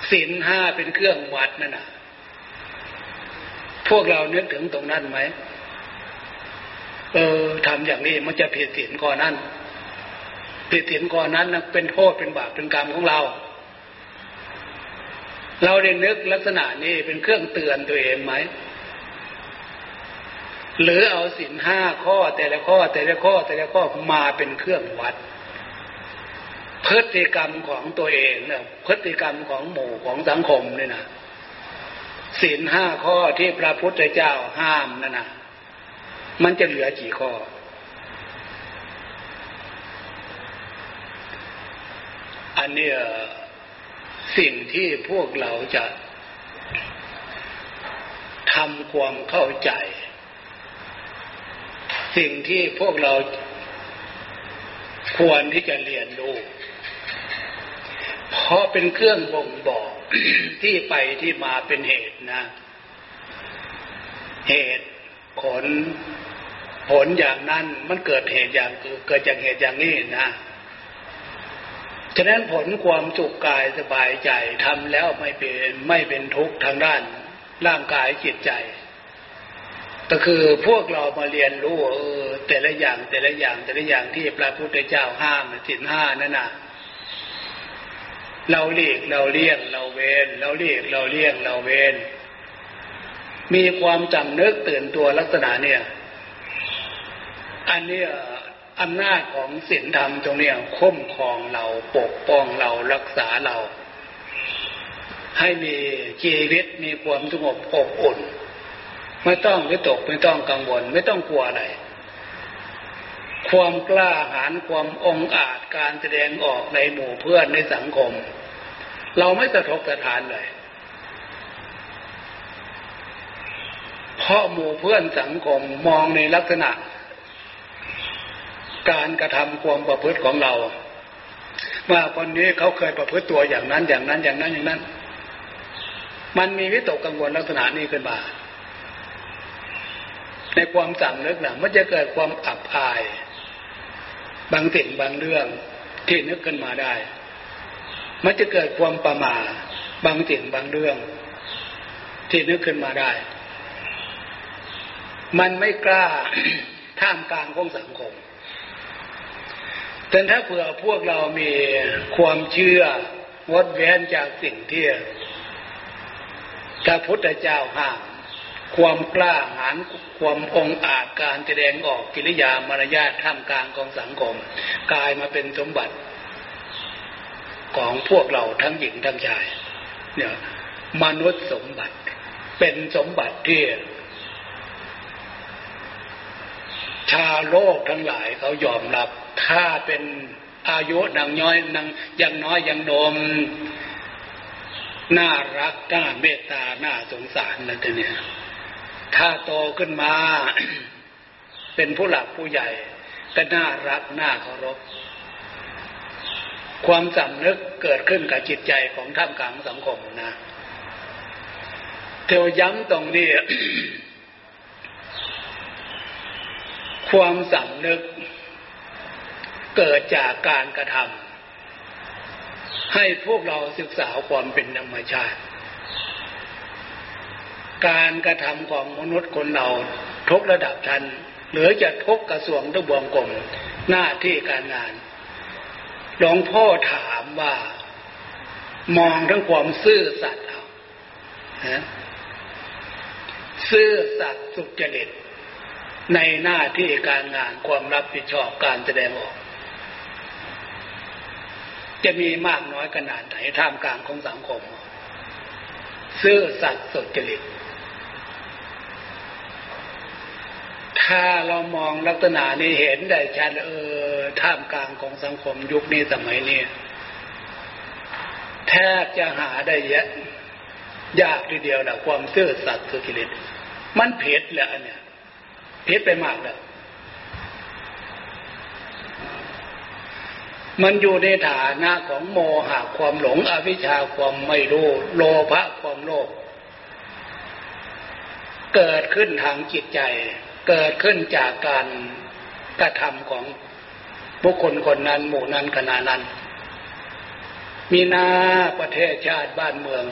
ศีลห้าเป็นเครื่องวัดนั่นนะพวกเรานึกถึงตรงนั้นไหม เออทำอย่างนี้มันจะผิดศีลก่อนนั้นผิดศีลก่อนนั้นเป็นโทษเป็นบาปเป็นกรรมของเรา เราได้นึกลักษณะนี้เป็นเครื่องเตือนตัวเองไหมหรือเอาสินห้าข้อแต่ละข้อ แต่ละข้อแต่ละข้อมาเป็นเครื่องวัด พฤติกรรมของตัวเองเนี่ยพฤติกรรมของหมู่ของสังคมเนี่ยนะศีลห้าข้อที่พระพุทธเจ้าห้ามนั่นนะ มันจะเหลือกี่ข้อ อันนี้สิ่งที่พวกเราจะทำความเข้าใจ สิ่งที่พวกเราควรที่จะเรียนรู้เพราะเป็นเครื่องบ่งบอกที่ไปที่มาเป็นเหตุนะ เหตุ ผลผลอย่างนั้นมันเกิดเหตุอย่างเกิดจากเหตุอย่างนี้นะฉะนั้นผลความสุขกายสบายใจทำแล้วไม่เป็นไม่เป็นทุกข์ทางด้านร่างกายจิตใจ ก็คือพวกเรามาเรียนรู้เออแต่ละอย่างแต่ละอย่างแต่ละอย่างที่พระพุทธเจ้าห้ามสินห้านั่นนะเราเลีกเราเลี่ยงเราเวนเราเลีกเราเลี่ยงเราเวน มีความจำเนึกตื่นตัวลักษณะเนี่ย อันเนี้ยอำนาจของศีลธรรมตรงเนี้ยคุ้มครองเราปกป้องเรารักษาเรา ให้มีชีวิตมีความสงบอบอุ่น ไม่ต้องวิตกไม่ต้องกังวล ไม่ต้องกลัวอะไร ความกล้าหาญความองอาจการแสดงออกในหมู่เพื่อนในสังคม เราไม่สะทกสะทานเลย เพราะหมู่เพื่อนสังคมมองในลักษณะ การกระทำความประพฤติของเรา ว่าคนนี้เขาเคยประพฤติตัวอย่างนั้นอย่างนั้นอย่างนั้นอย่างนั้น มันมีวิตกกังวลลักษณะนี้ขึ้นมาในความสั่งนึกนะมันจะเกิดความอับอาย บางสิ่งบางเรื่องที่นึกขึ้นมาได้ มันจะเกิดความประมาบางสิ่งบางเรื่อง ที่นึกขึ้นมาได้ มันไม่กล้าท่ามกลางของสังคมแต่ถ้าเผื่อพวกเรามีความเชื่องดเว้นจากสิ่งที่พระพุทธเจ้าห้ามความกล้าหาญความองอาจการแสดงออกกิริยามารยาทท่ามกลางของสังคม กลายมาเป็นสมบัติ ของพวกเราทั้งหญิงทั้งชาย เนี่ยมนุษย์สมบัติ เป็นสมบัติที่ ชาโลกทั้งหลายเขายอมรับถ้าเป็นอายุนางน้อยนางยังน้อยยังนมน่ารักน่าเมตตาน่าสงสารนั่นเนี่ยถ้าโตขึ้นมา เป็นผู้หลักผู้ใหญ่ ก็น่ารักน่าเคารพความสำนึกเกิดขึ้นกับจิตใจของท่ามกลางสังคมนะเทวย้ำตรงนี้ ความสำนึก เกิดจากการกระทำให้พวกเราศึกษาความเป็นธรรมชาติ การกระทำของมนุษย์คนเราทุกระดับชั้นหรือจะทุกกระทรวงทุกบวงกลมหน้าที่การงานหลวงพ่อถามว่า มองทั้งความซื่อสัตย์เอาซื่อสัตย์สุจริต ในหน้าที่การงานความรับผิดชอบการแสดงออก จะมีมากน้อยขนาดไหนท่ามกลางของสังคม ซื่อสัตย์สุจริต ถ้าเรามองลักษณะนี้เห็นได้ชัดเออท่ามกลางของสังคมยุคนี้สมัยนี้แทบจะหาได้ยะยากทีเดียวนะความซื่อสัตย์สุจริต มันเผ็ดแหละเนี่ย เผ็ดไปมากแล้วมันอยู่ในฐานะของโมหะความหลงอวิชชาความไม่รู้โลภะความโลภเกิดขึ้นทางจิตใจ เกิดขึ้นจากการกระทำของบุคคลคนนั้นหมู่นั้นขณะนั้น มีนาประเทศชาติบ้านเมือง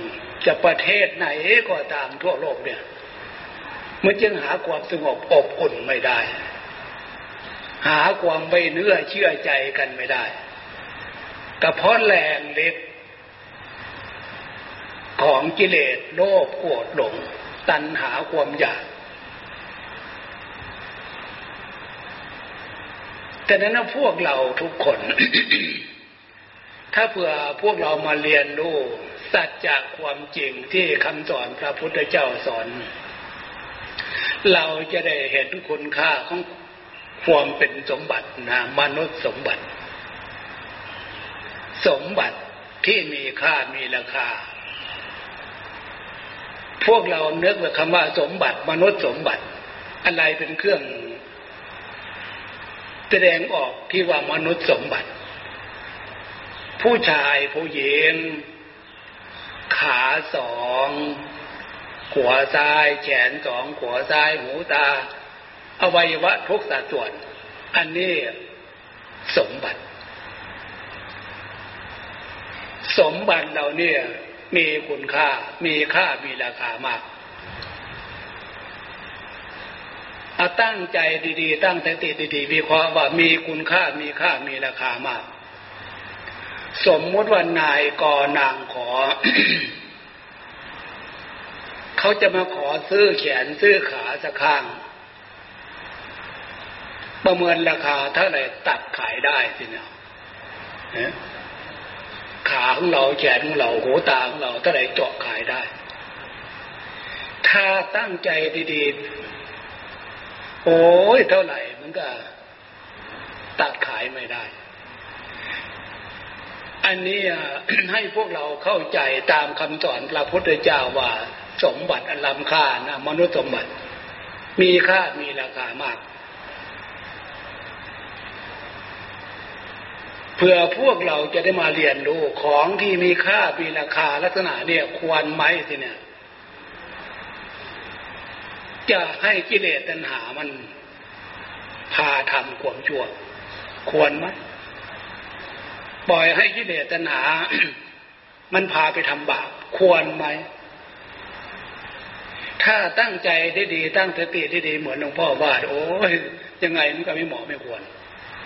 จะประเทศไหนก็ตามทั่วโลกเนี่ย มันจึงหาความสงบอบอุ่นไม่ได้ หาความไม่เนื้อเชื่อใจกันไม่ได้ก็เพราะแรงเล็ก ของกิเลสโลภโกรธหลง ตัณหาความอยากแต่นั้นพวกเราทุกคน ถ้าเผื่อพวกเรามาเรียนรู้สัจจะความจริงที่คำสอนพระพุทธเจ้าสอน เราจะได้เห็นคุณค่าของความเป็นสมบัตินะมนุษย์สมบัติ สมบัติที่มีค่ามีราคา พวกเราเนึกว่าคำว่าสมบัติ มนุษย์สมบัติ อะไรเป็นเครื่อง แสดงออกที่ว่ามนุษย์สมบัติ ผู้ชายผู้หญิงขาสอง หัวซ้าย แขนสองหัวซ้ายหูตา อวัยวะทุกสัดส่วน อันนี้สมบัติ สมบัติเราเนี่ย มีคุณค่า มีค่ามีราคามากเอาตั้งใจดีๆ ตั้งสติดีๆวิเคราะห์ว่ามีคุณค่ามีค่ามีราคามาก สมมติว่านายกอนางขอ เขาจะมาขอซื้อแขนซื้อขาสักข้าง ประเมินราคาเท่าไหร่ตัดขายได้สิเนี่ยขาของเราแขนของเราหูตาของเราเท่าไหร่เจาะขายได้ ถ้าตั้งใจดีๆ โอ้ยเท่าไหร่มันก็ตัดขายไม่ได้ อันนี้ให้พวกเราเข้าใจตามคำสอนพระพุทธเจ้าว่า สมบัติอันล้ำค่านะมนุษย์สมบัติ มีค่ามีราคามากเพื่อพวกเราจะได้มาเรียนรู้ของที่มีค่ามีราคาลักษณะเนี่ยควรไหมสิเนี่ย จะให้กิเลสตัณหามันพาทำความชั่ว ควรไหมปล่อยให้กิเลสตัณหา มันพาไปทำบาปควรไหม ถ้าตั้งใจได้ดี ตั้งสติได้ดีเหมือนหลวงพ่อว่าโอ้ยยังไงมันก็ไม่เหมาะไม่ควร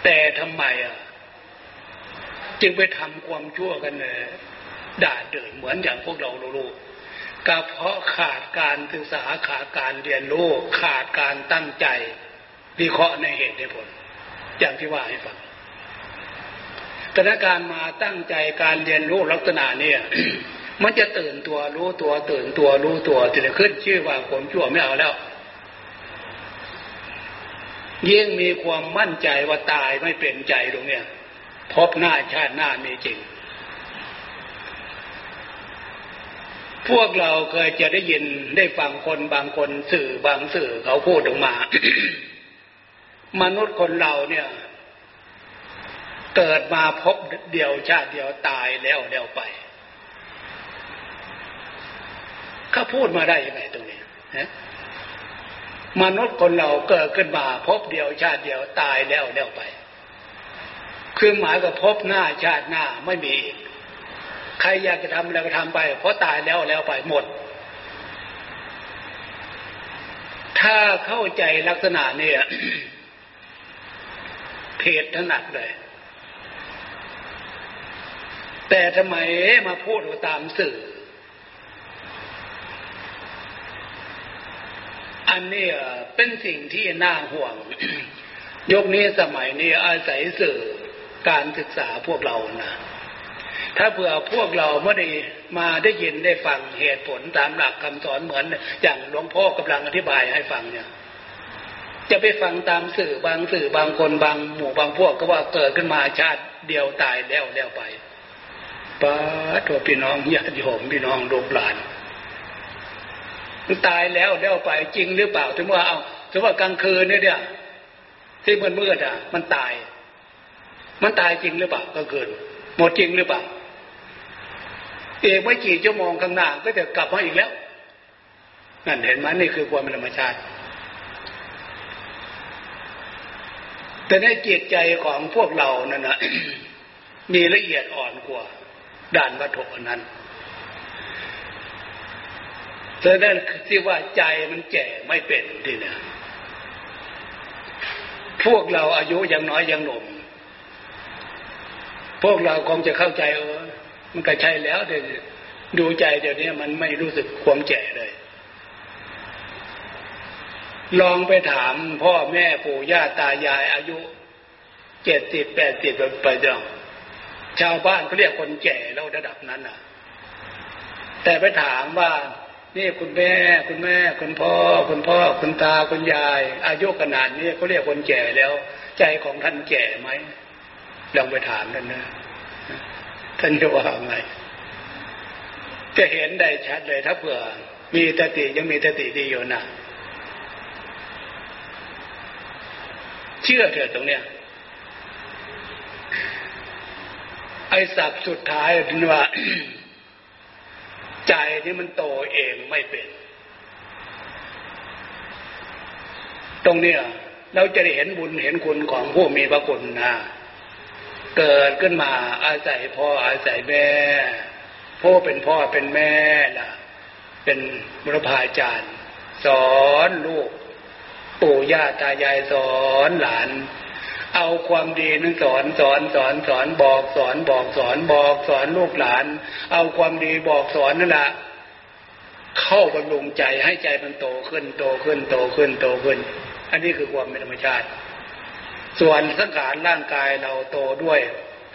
แต่ทำไมอะ จึงไปทำความชั่วกันเลยด่าเดินเหมือนอย่างพวกเราลูกก็เพราะขาดการศึกษาขาดการเรียนรู้ขาดการตั้งใจวิเคราะห์ในเหตุในผล อย่างที่ว่าให้ฟังแต่การมาตั้งใจการเรียนรู้ลักษณะเนี่ย มันจะตื่นตัวรู้ตัวตื่นตัวรู้ตัวจะขึ้นชื่อว่าผมชั่วไม่เอาแล้ว ยิ่งมีความมั่นใจว่าตายไม่เป็นใจตรงเนี้ยพบหน้าชาติหน้ามีจริง พวกเราเคยจะได้ยินได้ฟังคนบางคนสื่อบางสื่อเขาพูดออกมา มนุษย์คนเราเนี่ยเกิดมาพบเดียวชาติเดียวตายแล้วเดียวไป เขาพูดมาได้ยังไงตรงนี้มนุษย์คนเราเกิดขึ้นมา พบเดียวชาติเดียวตายแล้วเดียวไป คือหมายกับพบหน้าชาติหน้าไม่มีใครอยากจะทำอะไรก็ทำไป เพราะตายแล้วแล้วไปหมด ถ้าเข้าใจลักษณะเนี่ยเพศถนัดเลย แต่ทำไมมาพูดตามสื่อ อันนี้เป็นสิ่งที่น่าห่วง ยกนี้สมัยนี้อาศัยสื่อการศึกษาพวกเรานะถ้าเผื่อพวกเราไม่ได้มาได้ยินได้ฟังเหตุผลตามหลักคำสอนเหมือน อย่างหลวงพ่อกำลังอธิบายให้ฟังเนี่ย จะไปฟังตามสื่อบางสื่อบางคนบางหมู่บางพวกก็ว่าเกิดขึ้นมาชาติเดียวตายแล้วแล้วไปป้าตัวพี่น้องญาติโยมพี่น้องลูกหลาน มันตายแล้วแล้วไปจริงหรือเปล่า ถึงว่าเอาถึงว่ากลางคืนเนี่ยเนี่ยที่มันมืดอะ มันตาย มันตายจริงหรือเปล่ากลางคืนหมดจริงหรือเปล่าเอกไม่กี่ชั่วโมงข้างหน้าก็จะกลับมาอีกแล้วนั่นเห็นไหมนี่คือความเป็นธรรมชาติ แต่ในจิตใจของพวกเรานั่นนะมีละเอียดอ่อนกว่า ด่านวัตถุนั้น ฉะนั้นที่ว่าใจมันแก่ไม่เป็นที่เนี่ยพวกเราอายุยังน้อยยังหนุ่ม พวกเราคงจะเข้าใจเออมันก็ใช่แล้วแต่ดูใจเดี๋ยวนี้มันไม่รู้สึกความแก่เลย ลองไปถามพ่อแม่ปู่ย่าตายายอายุเจ็ดสิบแปดสิบไปเดียวชาวบ้านเขาเรียกคนแก่แล้วระดับนั้นน่ะ แต่ไปถามว่า นี่คุณแม่ คุณแม่ คุณพ่อ คุณพ่อ คุณตาคุณยาย อายุขนาดนี้เขาเรียกคนแก่แล้ว ใจของท่านแก่ไหมลองไปถามท่านนะท่านจะว่าไงจะเห็นได้ชัดเลยถ้าเผื่อ มีสติยังมีสติดีอยู่นะเชื่อเถิดตรงเนี้ยไอ้สับสุดท้ายถึงว่า ใจนี่มันโตเองไม่เป็น ตรงนี้เราจะได้เห็นบุญเห็นคุณของผู้มีพระคุณนะเกิดขึ้นมาอาศัยพ่ออาศัยแม่พ่อเป็นพ่อเป็นแม่ล่ะ เป็นบุรพาจารย์ สอนลูก ปู่ย่าตายายสอนหลาน เอาความดีนั้นสอนสอนสอนสอนบอกสอนบอกสอนบอกสอนลูกหลาน เอาความดีบอกสอนนั่นแหละเข้าบำรุงใจให้ใจมันโตขึ้น โตขึ้น โตขึ้น โตขึ้น อันนี้คือความเป็นธรรมชาติ ส่วนสังขารร่างกายเราโตด้วย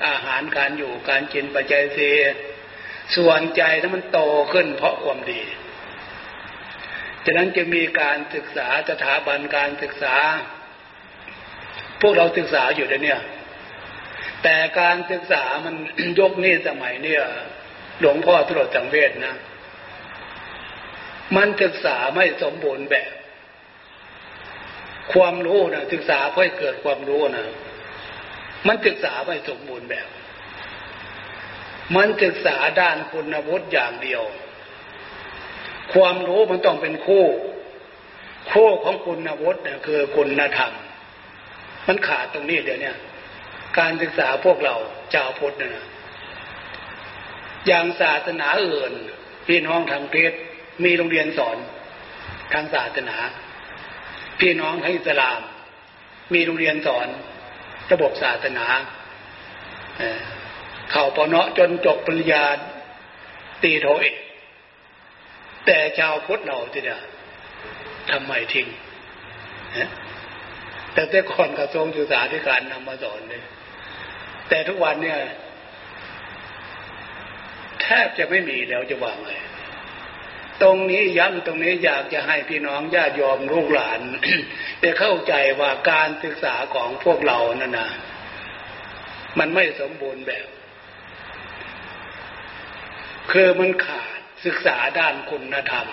อาหารการอยู่การกินปัจจัยเสียส่วนใจนั้นมันโตขึ้นเพราะความดีฉะนั้นจะมีการศึกษาสถาบันการศึกษา พวกเราศึกษาอยู่เนี่ยแต่การศึกษามันยกนี่สมัยเนี่ยหลวงพ่อตรวจสังเวชนะ มันศึกษาไม่สมบูรณ์แบบ ความรู้นะศึกษาเพื่อเกิดความรู้นะมันศึกษาไม่สมบูรณ์แบบ มันศึกษาด้านคุณวุฒิอย่างเดียว ความรู้มันต้องเป็นคู่ คู่ของคุณวุฒิเนี่ยคือคุณธรรม มันขาดตรงนี้เดี๋ยวนี้การศึกษาพวกเราชาวพุทธนะอย่างศาสนาอื่นพี่น้องทางเพศมีโรงเรียนสอนทางศาสนา พี่น้องทางอิสลาม มีโรงเรียนสอน ระบบศาสนาเข่าปนเนาะจนจบปริญญาตีโทเอกแต่ชาวพุทธเราทีเดียวทำไมทิ้ง แต่แต่ก่อนกระทรวงศึกษาธิการนำมาสอนเลย แต่ทุกวันเนี่ยแทบจะไม่มีแล้วจะว่าไงตรงนี้ย้ำตรงนี้อยากจะให้พี่น้องญาติโยมลูกหลานได้เข้าใจว่าการศึกษาของพวกเรานั่นนะมันไม่สมบูรณ์แบบ คือมันขาดศึกษาด้านคุณธรรม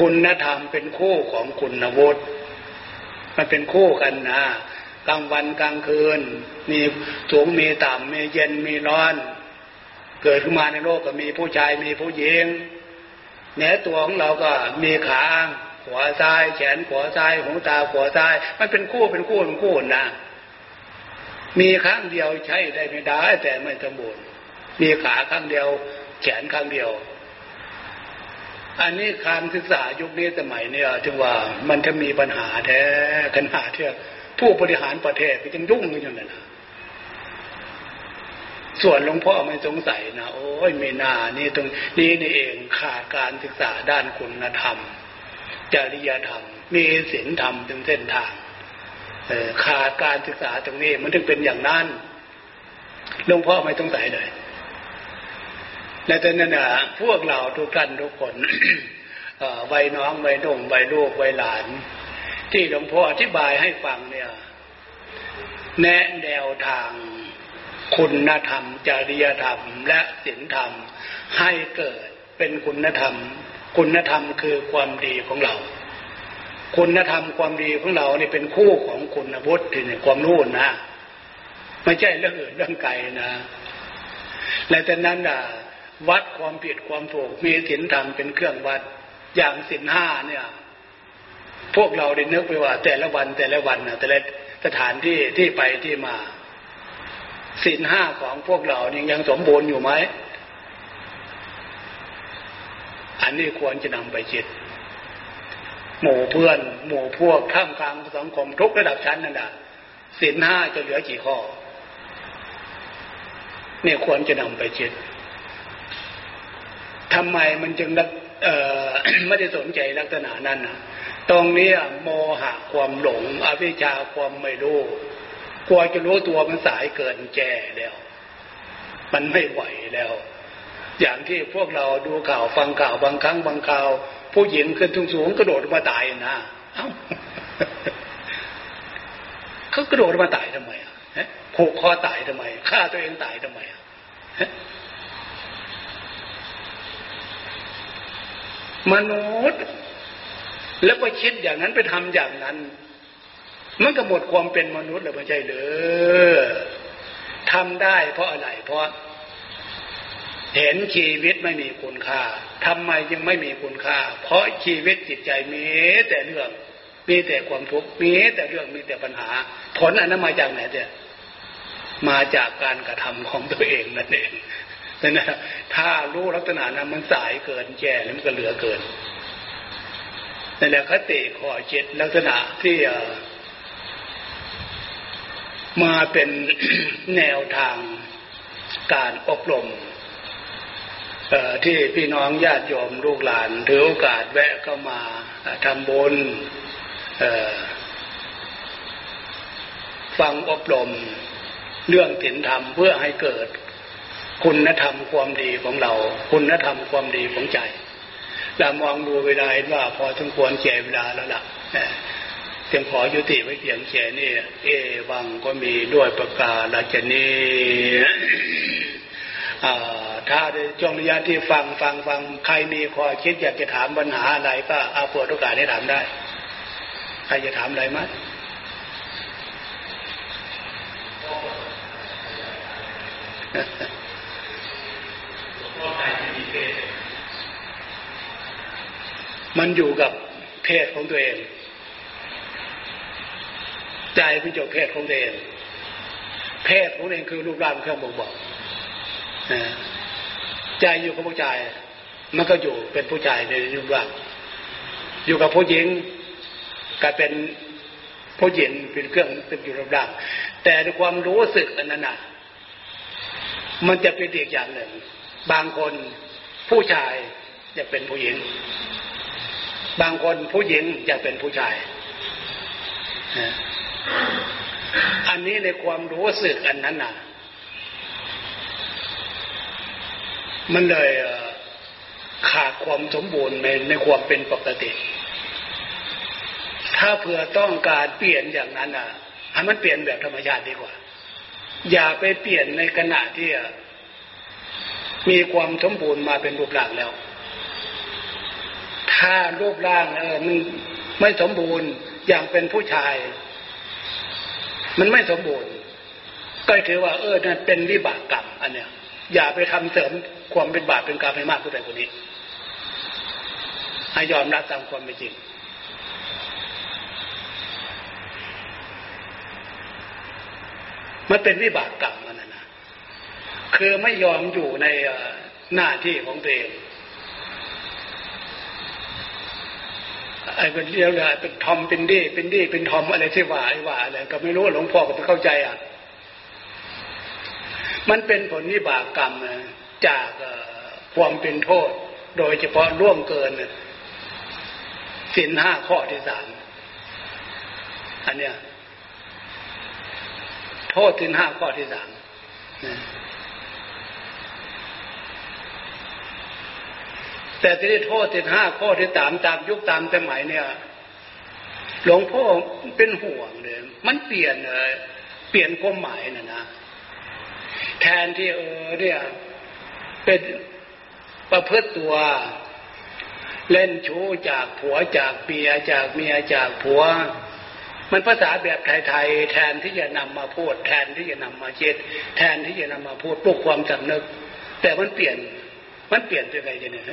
คุณธรรมเป็นคู่ของคุณวุฒิ มันเป็นคู่กันนะกลางวันกลางคืน มีสูงมีต่ำมีเย็นมีร้อน เกิดขึ้นมาในโลกก็มีผู้ชายมีผู้หญิงเนื้อตัวของเราก็มีขาขวซ้ายแขนขวาซ้ายหูตาขวาซ้าย มันเป็นคู่เป็นคู่เป็นคู่นะมีข้างเดียวใช้ได้ไม่ได้แต่ไม่สมบูรณ์มีขาข้างเดียว แขนข้างเดียว อันนี้การศึกษายุคนี้สมัยเนี่ยถึงว่ามันจะมีปัญหาแท้ขนาดที่ผู้บริหารประเทศก็ยังยุ่งกันอยู่นั่นนะส่วนหลวงพ่อไม่สงสัยนะโอ้ยไม่นานี่ตรงนี้นี่เองขาดการศึกษาด้านคุณธรรม จริยธรรม มีศีลธรรมถึงเส้นทางขาดการศึกษาตรงนี้มันถึงเป็นอย่างนั้นหลวงพ่อไม่สงสัยเลย และตอนนั้นนะพวกเราทุกท่านทุกคนวัยน้องวัยนุ่มวัยลูกวัยหลาน ที่หลวงพ่ออธิบายให้ฟังเนี่ย แนะแนวทางคุณธรรม จริยธรรม และศีลธรรมให้เกิดเป็นคุณธรรม คุณธรรมคือความดีของเรา คุณธรรมความดีของเราเนี่เป็นคู่ของคุณวุฒิที่เนี่ยความรู้นะ ไม่ใช่เรื่องอื่นเรื่องไกลนะและแต่นั้นอะ วัดความผิดความถูกมีศีลธรรมเป็นเครื่องวัด อย่างศีลห้าเนี่ย พวกเราได้นึกไปว่า แต่ละวันแต่ละวันนะแต่ละสถานที่ที่ไปที่มาศีลห้าของพวกเรานี่ยังสมบูรณ์อยู่ไหม อันนี้ควรจะนำไปคิดหมู่เพื่อน หมู่พวกท่ามกลางสังคมทุกระดับชั้นนั่นแหละศีลห้าจะเหลือกี่ข้อเนี่ยควรจะนำไปคิด ทำไมมันจึงไม่ได้สนใจลักษณะนั้นนะตรงนี้โมหะความหลง อวิชชาความไม่รู้กลัวจะรู้ตัวมันสายเกินแก่แล้ว มันไม่ไหวแล้ว อย่างที่พวกเราดูข่าวฟังข่าวบางครั้งบางข่าว ผู้หญิงขึ้นทุ่งสูงกระโดดมาตายนะเอ้าเขากระโดดมาตายทำไมอะผูกคอตายทำไมฆ่าตัวเองตายทำไมอะ มนุษย์ แล้วไปคิดอย่างนั้นไปทำอย่างนั้น มันก็หมดความเป็นมนุษย์แล้วไม่ใช่เลยทำได้เพราะอะไร เพราะ เห็นชีวิตไม่มีคุณค่าทำไมยังไม่มีคุณค่า เพราะชีวิตจิตใจมีแต่เรื่องมีแต่ความทุกข์มีแต่เรื่องมีแต่ปัญหา ผลอันนั้นมาจากไหนเนี่ยมาจากการกระทำของตัวเองนั่นเอง นั่นนะถ้ารู้ลักษณะนั้นมันสายเกินแก่แล้วมันก็เหลือเกินนั่นแหละคติข้อเจิตลักษณะที่มาเป็นแนวทางการอบรมที่พี่น้องญาติโยมลูกหลานถือโอกาสแวะเข้ามาทำบุญฟังอบรม เรื่องศีลธรรมเพื่อให้เกิด คุณธรรมความดีของเรา คุณธรรมความดีของใจเรามองดูเวลาเห็นว่าพอสมควรแก่เวลาแล้วล่ะเพียงขอยุติไว้เพียงแค่นี้เอวังก็มีด้วยประกาศชนีถ้าในช่วงระยะที่ฟังฟังฟังใครมีข้อคิดอยากจะถามปัญหาอะไรก็เอาเปิดโอกาสให้ถามได้ ใครจะถามอะไรไหม มันอยู่กับเพศของตัวเอง ใจเป็นเจบเพศของตัวเอง เพศของตัวเองคือรูปร่างเครื่องบ่งบอกใจอยู่กับผู้ชาย มันก็อยู่เป็นผู้ชายในรูปร่างอยู่กับผู้หญิงก็เป็นผู้หญิงเป็นเครื่องเป็นอยู่รูปร่างแต่ในความรู้สึกอันนั้นน่ะ มันจะเป็นอีกอย่างหนึ่ง บางคนผู้ชายจะเป็นผู้หญิง บางคนผู้หญิงจะเป็นผู้ชาย อันนี้ในความรู้สึกอันนั้นน่ะมันเลยขาดความสมบูรณ์ในในความเป็นปกติ ถ้าเผื่อต้องการเปลี่ยนอย่างนั้นอะให้มันเปลี่ยนแบบธรรมชาติดีกว่า อย่าไปเปลี่ยนในขณะที่ มีความสมบูรณ์มาเป็นรูปร่างแล้ว ถ้ารูปร่างเออมันไม่สมบูรณ์อย่างเป็นผู้ชาย มันไม่สมบูรณ์ ก็ถือว่า เออนั่นเป็นวิบากกรรมอันเนี้ย อย่าไปทำเสริมความเป็นบาปเป็นกรรมให้มากขึ้นไปกว่านี้ให้ยอมรับตามความเป็นจริงมันเป็นวิบากกรรมมัน คือไม่ยอมอยู่ในหน้าที่ของตัวเองไอ้เป็นเรียกอะไรเป็นทอมเป็นดีเป็นดีเป็นทอมอะไรที่ว่าไอ้ว่าอะไรก็ไม่รู้หลวงพ่อก็ไม่เข้าใจอะ มันเป็นผลนิบากกรรมจากความเป็นโทษ โดยเฉพาะร่วมเกินสินห้าข้อที่สามอันเนี้ยโทษสินห้าข้อที่สาม แต่ที่ได้โทษสิบห้าข้อที่ตามตามยุคตามสมัยเนี่ย หลวงพ่อเป็นห่วงเลยมันเปลี่ยนเลยเปลี่ยนความหมายนะนะแทนที่เออเนี่ยเป็นประพฤติตัว เล่นชู้จากผัวจากเมียจากเมียจากผัว มันภาษาแบบไทยๆแทนที่จะนำมาพูด แทนที่จะนำมาเช็ดแทนที่จะนำมาพูดปลุกความสำนึก แต่มันเปลี่ยน มันเปลี่ยนยังไงเนี่ย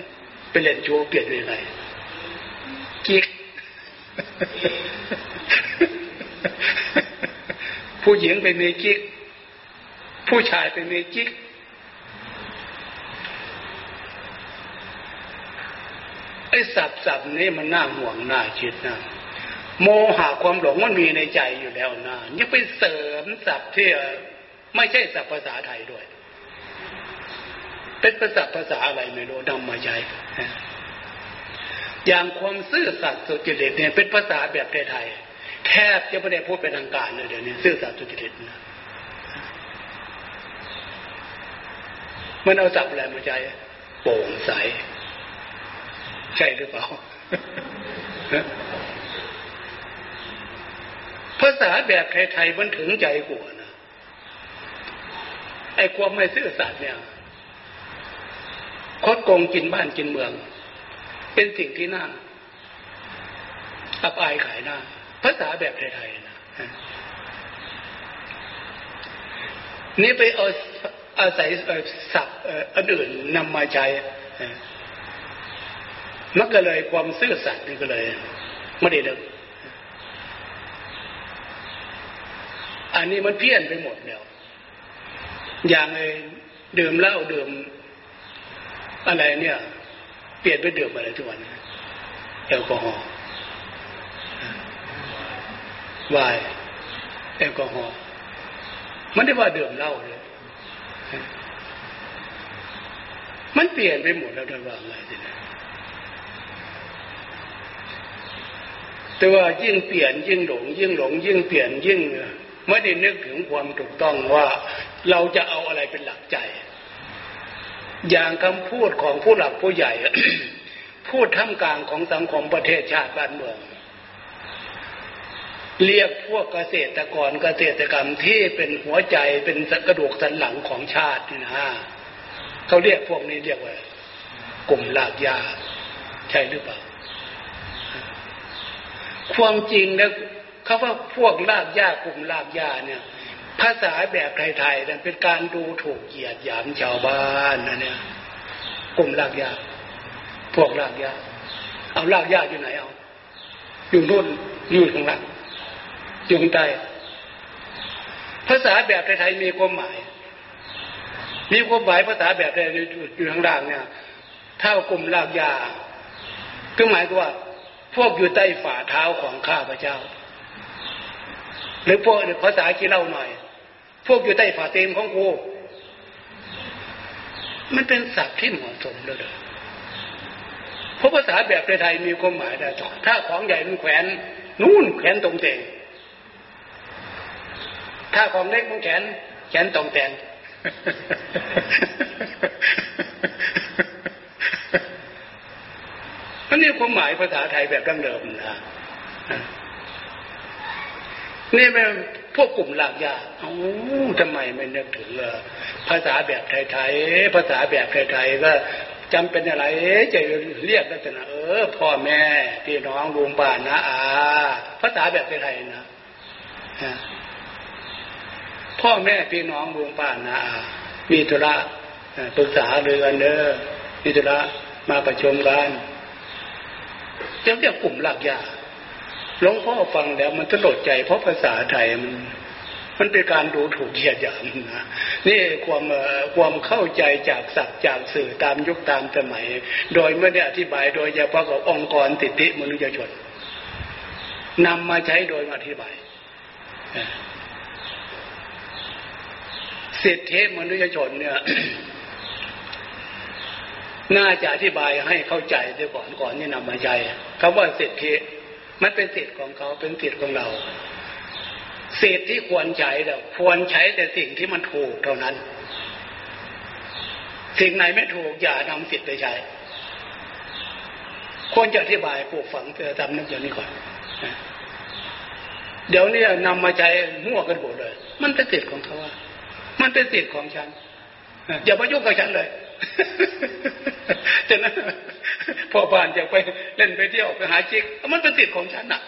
เป็นเล่นชู้เปลี่ยนยังไงกิ๊กผู้หญิงไปเมีกิ๊กผู้ชายไปเมีกิ๊กไอ้สับสับนี้มันน่าห่วงน่าคิดนะโมหะความหลงมันมีในใจอยู่แล้วนะยังไปเสริมสับที่ไม่ใช่สับภาษาไทยด้วย เป็นภาษาภาษาอะไรไม่รู้นำมาใช้อย่างความซื่อสัตย์สุจริตเนี่ยเป็นภาษาแบบไทยๆแทบจะไม่ได้พูดเป็นทางการเลยเดี๋ยวนี้ซื่อสัตย์สุจริตนะมันเอาสับอะไรมาใช้โปร่งใส ใช่หรือเปล่าภาษาแบบไทยๆมันถึงใจกว่านะไอ้ความไม่ซื่อสัตย์เนี่ย คดโกงกินบ้านกินเมือง เป็นสิ่งที่น่าอับอายขายหน้าภาษาแบบไทยๆนะนี่ไปเอาอาศัยศัพท์อันอื่นนำมาใช้มันก็เลยความซื่อสัตย์นี่ก็เลยไม่ได้เลิกอันนี้มันเพี้ยนไปหมดแล้ว อย่างไอ้ดื่มเหล้าดื่ม อะไรเนี่ย เปลี่ยนไปดื่มอะไรทุกวันแอลกอฮอล์วายแอลกอฮอล์มันได้ว่าดื่มเหล้าเลยมันเปลี่ยนไปหมดแล้วท่านว่าไงทีนี้แต่ว่ายิ่งเปลี่ยนยิ่งหลง ยิ่งหลง ยิ่งเปลี่ยนยิ่งไม่ได้นึกถึงความถูกต้องว่า เราจะเอาอะไรเป็นหลักใจ อย่างคำพูดของผู้หลักผู้ใหญ่ พูดท่ามกลางของสังคมประเทศชาติบ้านเมือง เรียกพวกเกษตรกรเกษตรกรรมที่เป็นหัวใจเป็นกระดูกสันหลังของชาตินี่นะเขาเรียกพวกนี้เรียกว่ากลุ่มลากยาใช่หรือเปล่า ความจริงนะเขาว่าพวกลากยากลุ่มลากยาเนี่ย ภาษาแบบไทยๆนั่นเป็นการดูถูกเกียดหยามชาวบ้านนะเนี่ยกลุ่มลากยาพวกลากยาเอาลากยาอยู่ไหนเอาอยู่นู่นอยู่ข้างล่างอยู่ข้างใต้ภาษาแบบไทยๆมีความหมาย มีความหมายภาษาแบบไทยอยู่ข้างล่างเนี่ยเท่ากลุ่มลากยาก็หมายว่า พวกอยู่ใต้ฝ่าเท้าของข้าพเจ้า หรือพวกภาษาขี้เล่าหน่อย พวกอยู่ใต้ฝ่าเต็มของกูมันเป็นศัพท์ที่เหมาะสมเลยเพราะภาษาแบบไทยมีความหมายได้ถ้าของใหญ่มันแขวนนู่นแขวนตรงเตงถ้าของเล็กมันแขนแขนตรงแตงอันนี้ความหมายภาษาไทยแบบดั้งเดิมนะนี่เป็น พวกกลุ่มหลักยาโอ้ทำไมไม่นึกถึงภาษาแบบไทยๆภาษาแบบไทยๆก็จำเป็นอะไรจะเรียกลักษณะเออพ่อแม่พี่น้องลุงป้านะอาภาษาแบบไทยๆนะพ่อแม่พี่น้องลุงป้านะอามีธุระปรึกษาเรือเนอมีธุระมาประชุมกันเรียกกลุ่มหลักยา หลวงพ่อฟังแล้วมันตลดใจ เพราะภาษาไทยมันมันเป็นการดูถูกเหยียดหยามนะนี่ความความเข้าใจจากศัพท์จากสื่อตามยุคตามสมัย โดยไม่ได้อธิบายโดยเฉพาะกับองค์กรติติมนุษยชนนำมาใช้โดยอธิบายสิทธิมนุษยชนเนี่ยน่าจะอธิบายให้เข้าใจเสียก่อนก่อนที่นำมาใช้คำว่าสิทธิ มันเป็นสิทธิของเขาเป็นสิทธิของเราสิทธิที่ควรใช้เราควรใช้แต่สิ่งที่มันถูกเท่านั้น สิ่งไหนไม่ถูกอย่านำสิทธิไปใช้ควรจะอธิบายปลูกฝังเพื่อทำนึกอย่างนี้ก่อนเดี๋ยวนี้นำมาใช้มั่วกันหมดเลย มันเป็นสิทธิของเขาว่า มันเป็นสิทธิของฉันอย่ามายุ่งกับฉันเลยฉะนั้น พ่อบ้านจะไปเล่นไปเที่ยวไปหาจิกมันเป็นสิทธิ์ของฉันอะ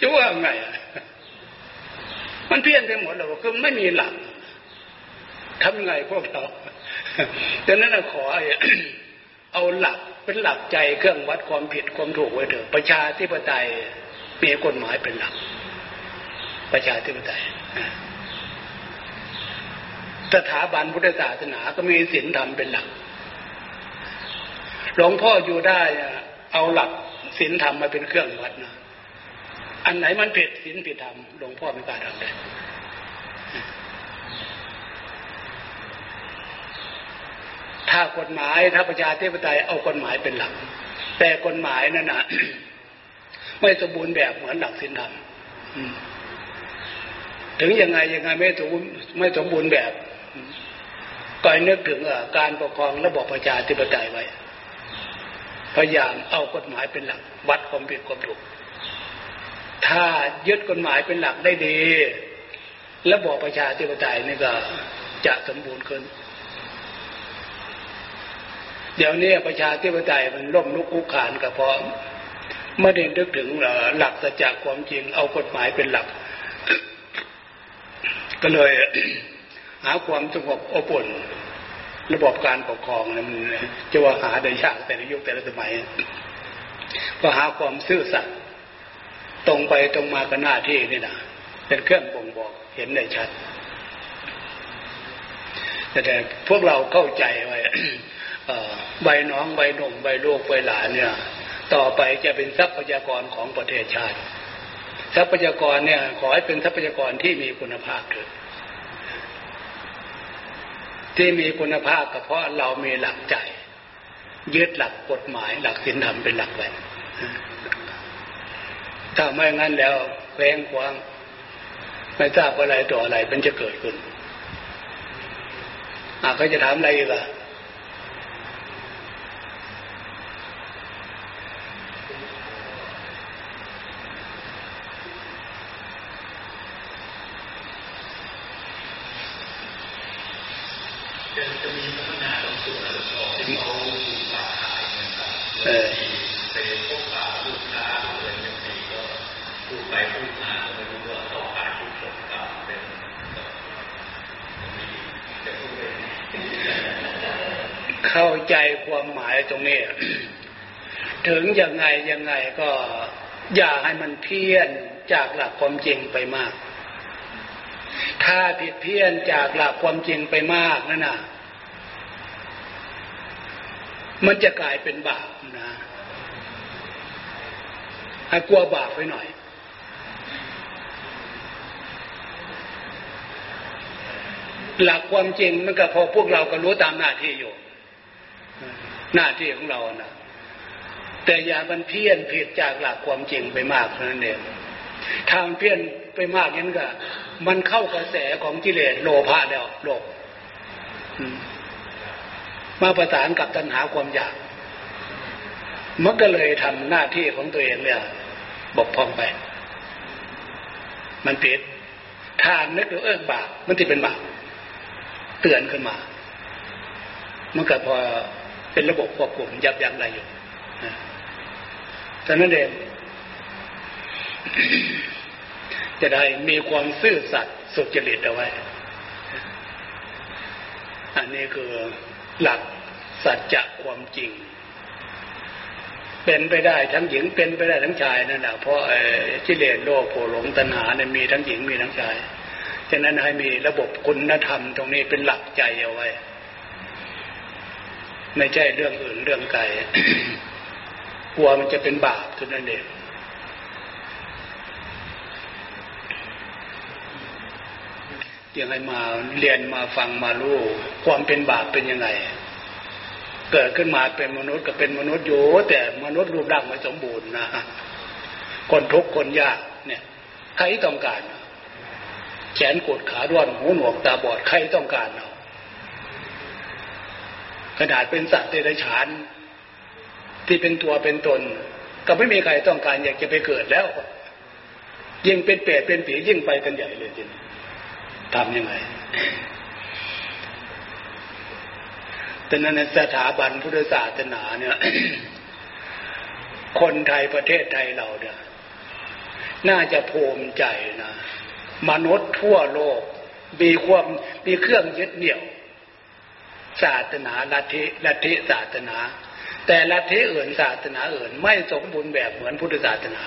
จะว่าไงอะมันเพี้ยนไปหมดเลยคือไม่มีหลักทำไงพวกเราดังนั้นขอเอาหลักเป็นหลักใจเครื่องวัดความผิดความถูกไว้เถอะประชาธิปไตยมีกฎหมายเป็นหลัก ประชาธิปไตยสถาบันพุทธศาสนาก็มีศีลธรรมเป็นหลัก หลวงพ่ออยู่ได้เอาหลักศีลธรรมมาเป็นเครื่องวัดนะอันไหนมันผิดศีลผิดธรรมหลวงพ่อไม่กล้าทำได้ถ้ากฎหมายถ้าประชาธิปไตยเอากฎหมายเป็นหลัก แต่กฎหมายนั่นนะไม่สมบูรณ์แบบเหมือนหลักศีลธรรมถึงยังไงยังไงไม่สมบูรณ์ไม่สมบูรณ์แบบก็นึกถึงการปกครองระบบประชาธิปไตยไว้ พยายามเอากฎหมายเป็นหลัก วัดความผิดความถูก ถ้ายึดกฎหมายเป็นหลักได้ดี ระบอบประชาธิปไตยนี่ก็จะสมบูรณ์ขึ้น เดี๋ยวนี้ประชาธิปไตยมันล่มลุกคุกขานก็เพราะไม่ได้นึกถึงหลักสัจจะความจริงเอากฎหมายเป็นหลัก ก็เลยหาความสงบอบอุ่น ระบบการปกครองมันจะว่าหาได้ยากแต่ในยุคแต่ละสมัยก็หาความซื่อสัตย์ตรงไปตรงมากับหน้าที่นี่นะเป็นเครื่องบ่งบอกเห็นได้ชัดแต่พวกเราเข้าใจไว้ใบน้องใบหนุ่มใบลูกใบหลานเนี่ย ต่อไปจะเป็นทรัพยากรของประเทศชาติ ทรัพยากรเนี่ย ขอให้เป็นทรัพยากรที่มีคุณภาพเถิด ที่มีคุณภาพก็เพราะเรามีหลักใจ ยึดหลักกฎหมาย หลักศีลธรรมเป็นหลักไว้ถ้าไม่งั้นแล้วแควงคว้างไม่ทราบอะไรต่ออะไรมันจะเกิดขึ้นอะเขาจะถามอะไรอีกอะมีพัฒนาตรงส่วนที่เขาฝากขายนะครับไปพบปะลูกค้าอะไรอย่างนี้ก็พูดไปพูดมาก็ไม่รู้ว่าต่อขายทุกคนก็เป็นจะพูดไปเข้าใจความหมายตรงนี้ ถึงยังไงยังไงก็อย่าให้มันเพี้ยนจากหลักความจริงไปมาก ถ้าผิดเพี้ยนจากหลักความจริงไปมากนั่นน่ะ มันจะกลายเป็นบาปนะให้กลัวบาปไว้หน่อย หลักความจริงมันก็พอพวกเราก็รู้ตามหน้าที่อยู่ หน้าที่ของเรานะ แต่อย่ามันเพี้ยนผิดจากหลักความจริงไปมากนั่นเองทางเพี้ยนไปมากนั้นก็ มันเข้ากระแสของกิเลสโลภะแล้วโลกมาประสานกับตัณหาความอยาก มันก็เลยทำหน้าที่ของตัวเองเนี่ยบกพร่องไป มันผิดถ้านนึกถึงเออบาปมันจะเป็นบาปเตือนขึ้นมา มันก็พอเป็นระบบควบคุมยับยั้งอะไรอยู่ ฉะนั้นเองจะได้มีความซื่อสัตย์สุจริตเอาไว้ อันนี้คือหลักสัจจะความจริง เป็นไปได้ทั้งหญิงเป็นไปได้ทั้งชายนั่นแหละเพราะจิเลนโลกโผหลงตัณหาเนี่ยมีทั้งหญิงมีทั้งชายฉะนั้นให้มีระบบคุณธรรมตรงนี้เป็นหลักใจเอาไว้ ไม่ใช่เรื่องอื่นเรื่องไกล ลัวมันจะเป็นบาปเท่านั้นเองยังให้มาเรียนมาฟังมารู้ความเป็นบาปเป็นยังไง เกิดขึ้นมาเป็นมนุษย์ก็เป็นมนุษย์อยู่แต่มนุษย์รูปร่างไม่สมบูรณ์นะคนทุกข์คนยากเนี่ยใครต้องการ แขนกดขาด้วนหูหนวกตาบอดใครต้องการเอาขนาดเป็นสัตว์เดรัจฉาน ที่เป็นตัวเป็นตน ก็ไม่มีใครต้องการอยากจะไปเกิดแล้ว ยิ่งเป็นเปรตเป็นผียิ่งไปกันใหญ่เลยจริงทำยังไงแต่นั้นสถาบันพุทธศาสนาเนี่ย คนไทยประเทศไทยเราเนี่ยน่าจะภูมิใจนะมนุษย์ทั่วโลก มีความมีเครื่องยึดเหนี่ยว ศาสนาลัทธิลัทธิศาสนา แต่ลัทธิอื่นศาสนาอื่น ไม่สมบูรณ์แบบเหมือนพุทธศาสนา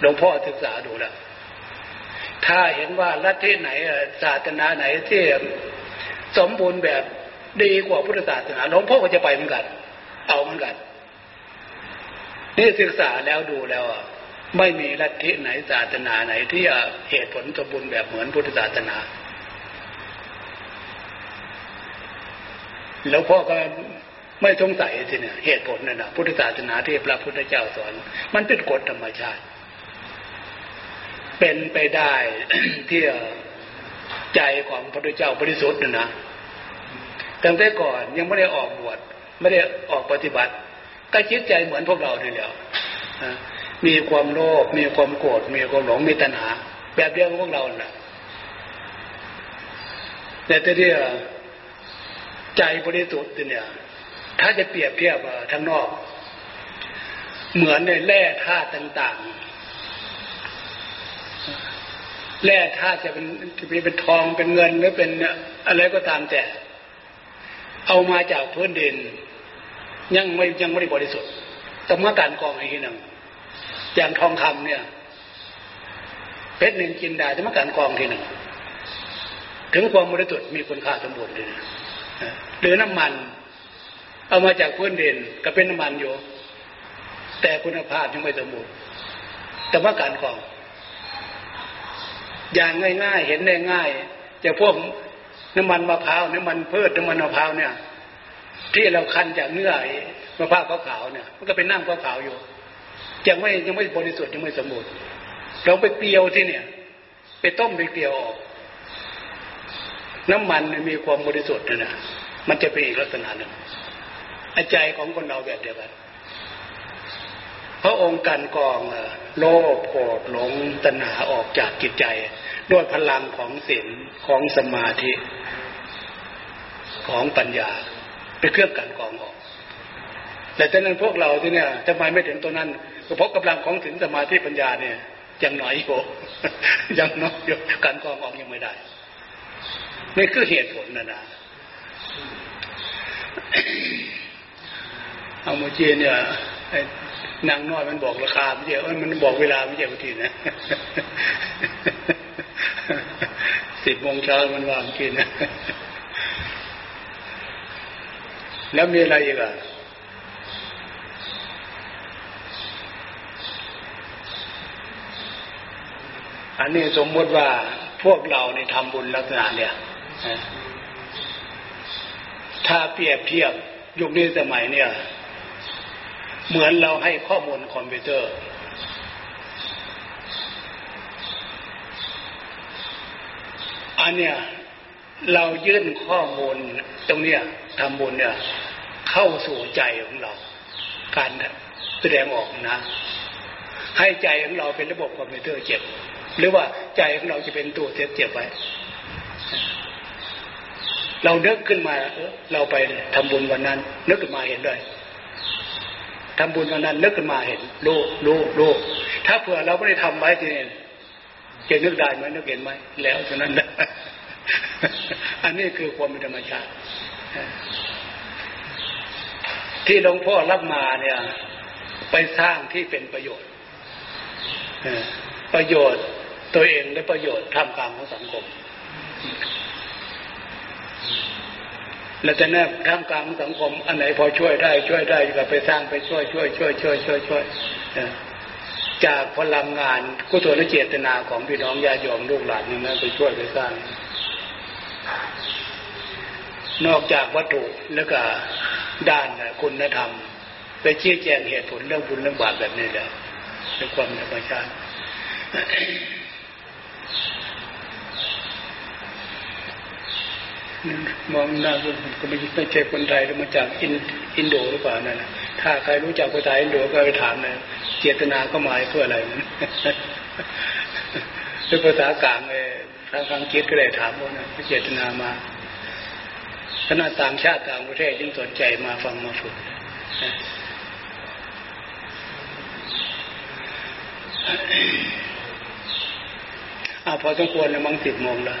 หลวงพ่อศึกษาดูแล้ว ถ้าเห็นว่าลัทธิไหนศาสนาไหนที่สมบูรณ์แบบดีกว่าพุทธศาสนาหลวงพ่อก็จะไปเหมือนกัน เอาเหมือนกัน นี่ศึกษาแล้วดูแล้วไม่มีลัทธิไหนศาสนาไหนที่เหตุผลสมบูรณ์แบบเหมือนพุทธศาสนา แล้วพ่อก็ ไม่สงสัยสิเนี่ยเหตุผลน่ะนะพุทธศาสนาที่พระพุทธเจ้าสอน มันเป็นกฎธรรมชาติ เป็นไปได้ที่ใจของพระพุทธเจ้าบริสุทธิ์นะนะตั้งแต่ก่อนยังไม่ได้ออกบวชไม่ได้ออกปฏิบัติ ก็คิดใจเหมือนพวกเราดีแล้วมีความโลภมีความโกรธมีความหลงมีตัณหา แบบเดียวกับพวกเราแหละแต่ที่ใจบริสุทธิ์เนี่ย ถ้าจะเปรียบเทียบทางนอก เหมือนในแร่ธาตุต่างๆ แร่ธาตุจะเป็นจะเป็นทองเป็นเงินหรือเป็นอะไรก็ตามแต่ เอามาจากพื้นดิน ยังไม่ยังไม่ได้บริสุทธิ์ต้องมาการกองอีกทีหนึ่งอย่างทองคำเนี่ยเพชรหนึ่งกินได้จะมาการกองทีหนึ่งถึงความบริสุทธิ์มีคุณค่าสมบูรณ์เลยหรือน้ำมัน เอามาจากพื้นดินก็เป็นน้ำมันอยู่ แต่คุณภาพยังไม่สมบูรณ์แต่ว่าการกอง อย่างง่ายๆ เห็นได้ง่ายจะพวกน้ำมันมะพร้าวน้ำมันพืชน้ำมันมะพร้าวเนี่ย ที่เราคั้นจากเนื้อมะพร้าวขาวเนี่ย มันก็เป็นน้ำขาวอยู่ยังไม่ยังไม่บริสุทธิ์ยังไม่สมบูรณ์เราไปเกลียวที่เนี่ย ไปต้มไปเกลียวออก น้ำมันมีความบริสุทธิ์นะนะมันจะเป็นอีกลักษณะหนึ่ง ใจของคนเราแบบเดียวกันพระองค์กันกองโลภโกรธหลงตัณหาออกจากจิตใจ ด้วยพลังของศีลของสมาธิ ของปัญญาเป็นเครื่องกันกองออก แต่ฉะนั้นพวกเราที่เนี่ยทำไมไม่ถึงตัวนั้นเพราะกำลังของศีลสมาธิปัญญาเนี่ยยังน้อยอยู่ยังน้อยอยู่การกองออกยังไม่ได้นี่คือเหตุผลนะนะ เอาโมจีเนี่ยนางน้อยมันบอกราคาไม่ใช่มันบอกเวลาไม่ใช่บางทีนะสิบโมงเช้ามันวางกินนะแล้วมีอะไรอีกอะอันนี้สมมติว่าพวกเราในทำบุญลักษณะเนี่ย ถ้าเปรียบเทียบยุคนี้สมัยเนี่ย เหมือนเราให้ข้อมูลคอมพิวเตอร์ อันเนี้ยเรายื่นข้อมูลตรงเนี้ยทำบุญเนี่ย เข้าสู่ใจของเรา การแสดงออกนะ ให้ใจของเราเป็นระบบคอมพิวเตอร์เจ็บ หรือว่าใจของเราจะเป็นตัวเจ็บไว้เราเนึกขึ้นมาเราไปทำบุญวันนั้น นึกขึ้นมาเห็นด้วย ทำบุญวันนั้นนึกขึ้นมาเห็นรู้รู้รู้ถ้าเผื่อเราไม่ได้ทำไว้ทีนี้จะนึกได้ไหมนึกเห็นไหมแล้วฉะนั้นอันนี้คือความเป็นธรรมชาติที่หลวงพ่อรับมาเนี่ย ไปสร้างที่เป็นประโยชน์ประโยชน์ตัวเองและประโยชน์ท่ามกลางของสังคม แล้วจะแนบท่ามกลางสังคม อันไหนพอช่วยได้ช่วยได้ก็ไปสร้างไปช่วยช่วยช่วยช่วยช่วยช่วยจากพลังงานกุศลเจตนาของพี่น้องญาติโยมลูกหลานนี่นะไปช่วยไปสร้าง นอกจากวัตถุแล้วก็ด้านคุณธรรม ไปชี้แจงเหตุผลเรื่องบุญเรื่องบาปแบบนี้แหล้วเป็นความธรรมชาติ มองหน้าก็ไม่ไม่ใช่คนไทยหรือมาจากอินอินโดหรือเปล่านั่นนะถ้าใครรู้จักภาษาอินโดก็ไปถามเลยเจตนาก็หมายเพื่ออะไรนั้นหรือภาษากลางเลยทางฟังคิดก็เลยถามว่านะเจตนามาขนาดต่างชาติต่างประเทศยังสนใจมาฟังมาฝึกอาพอสมควรนะมั้งสิบโมงแล้ว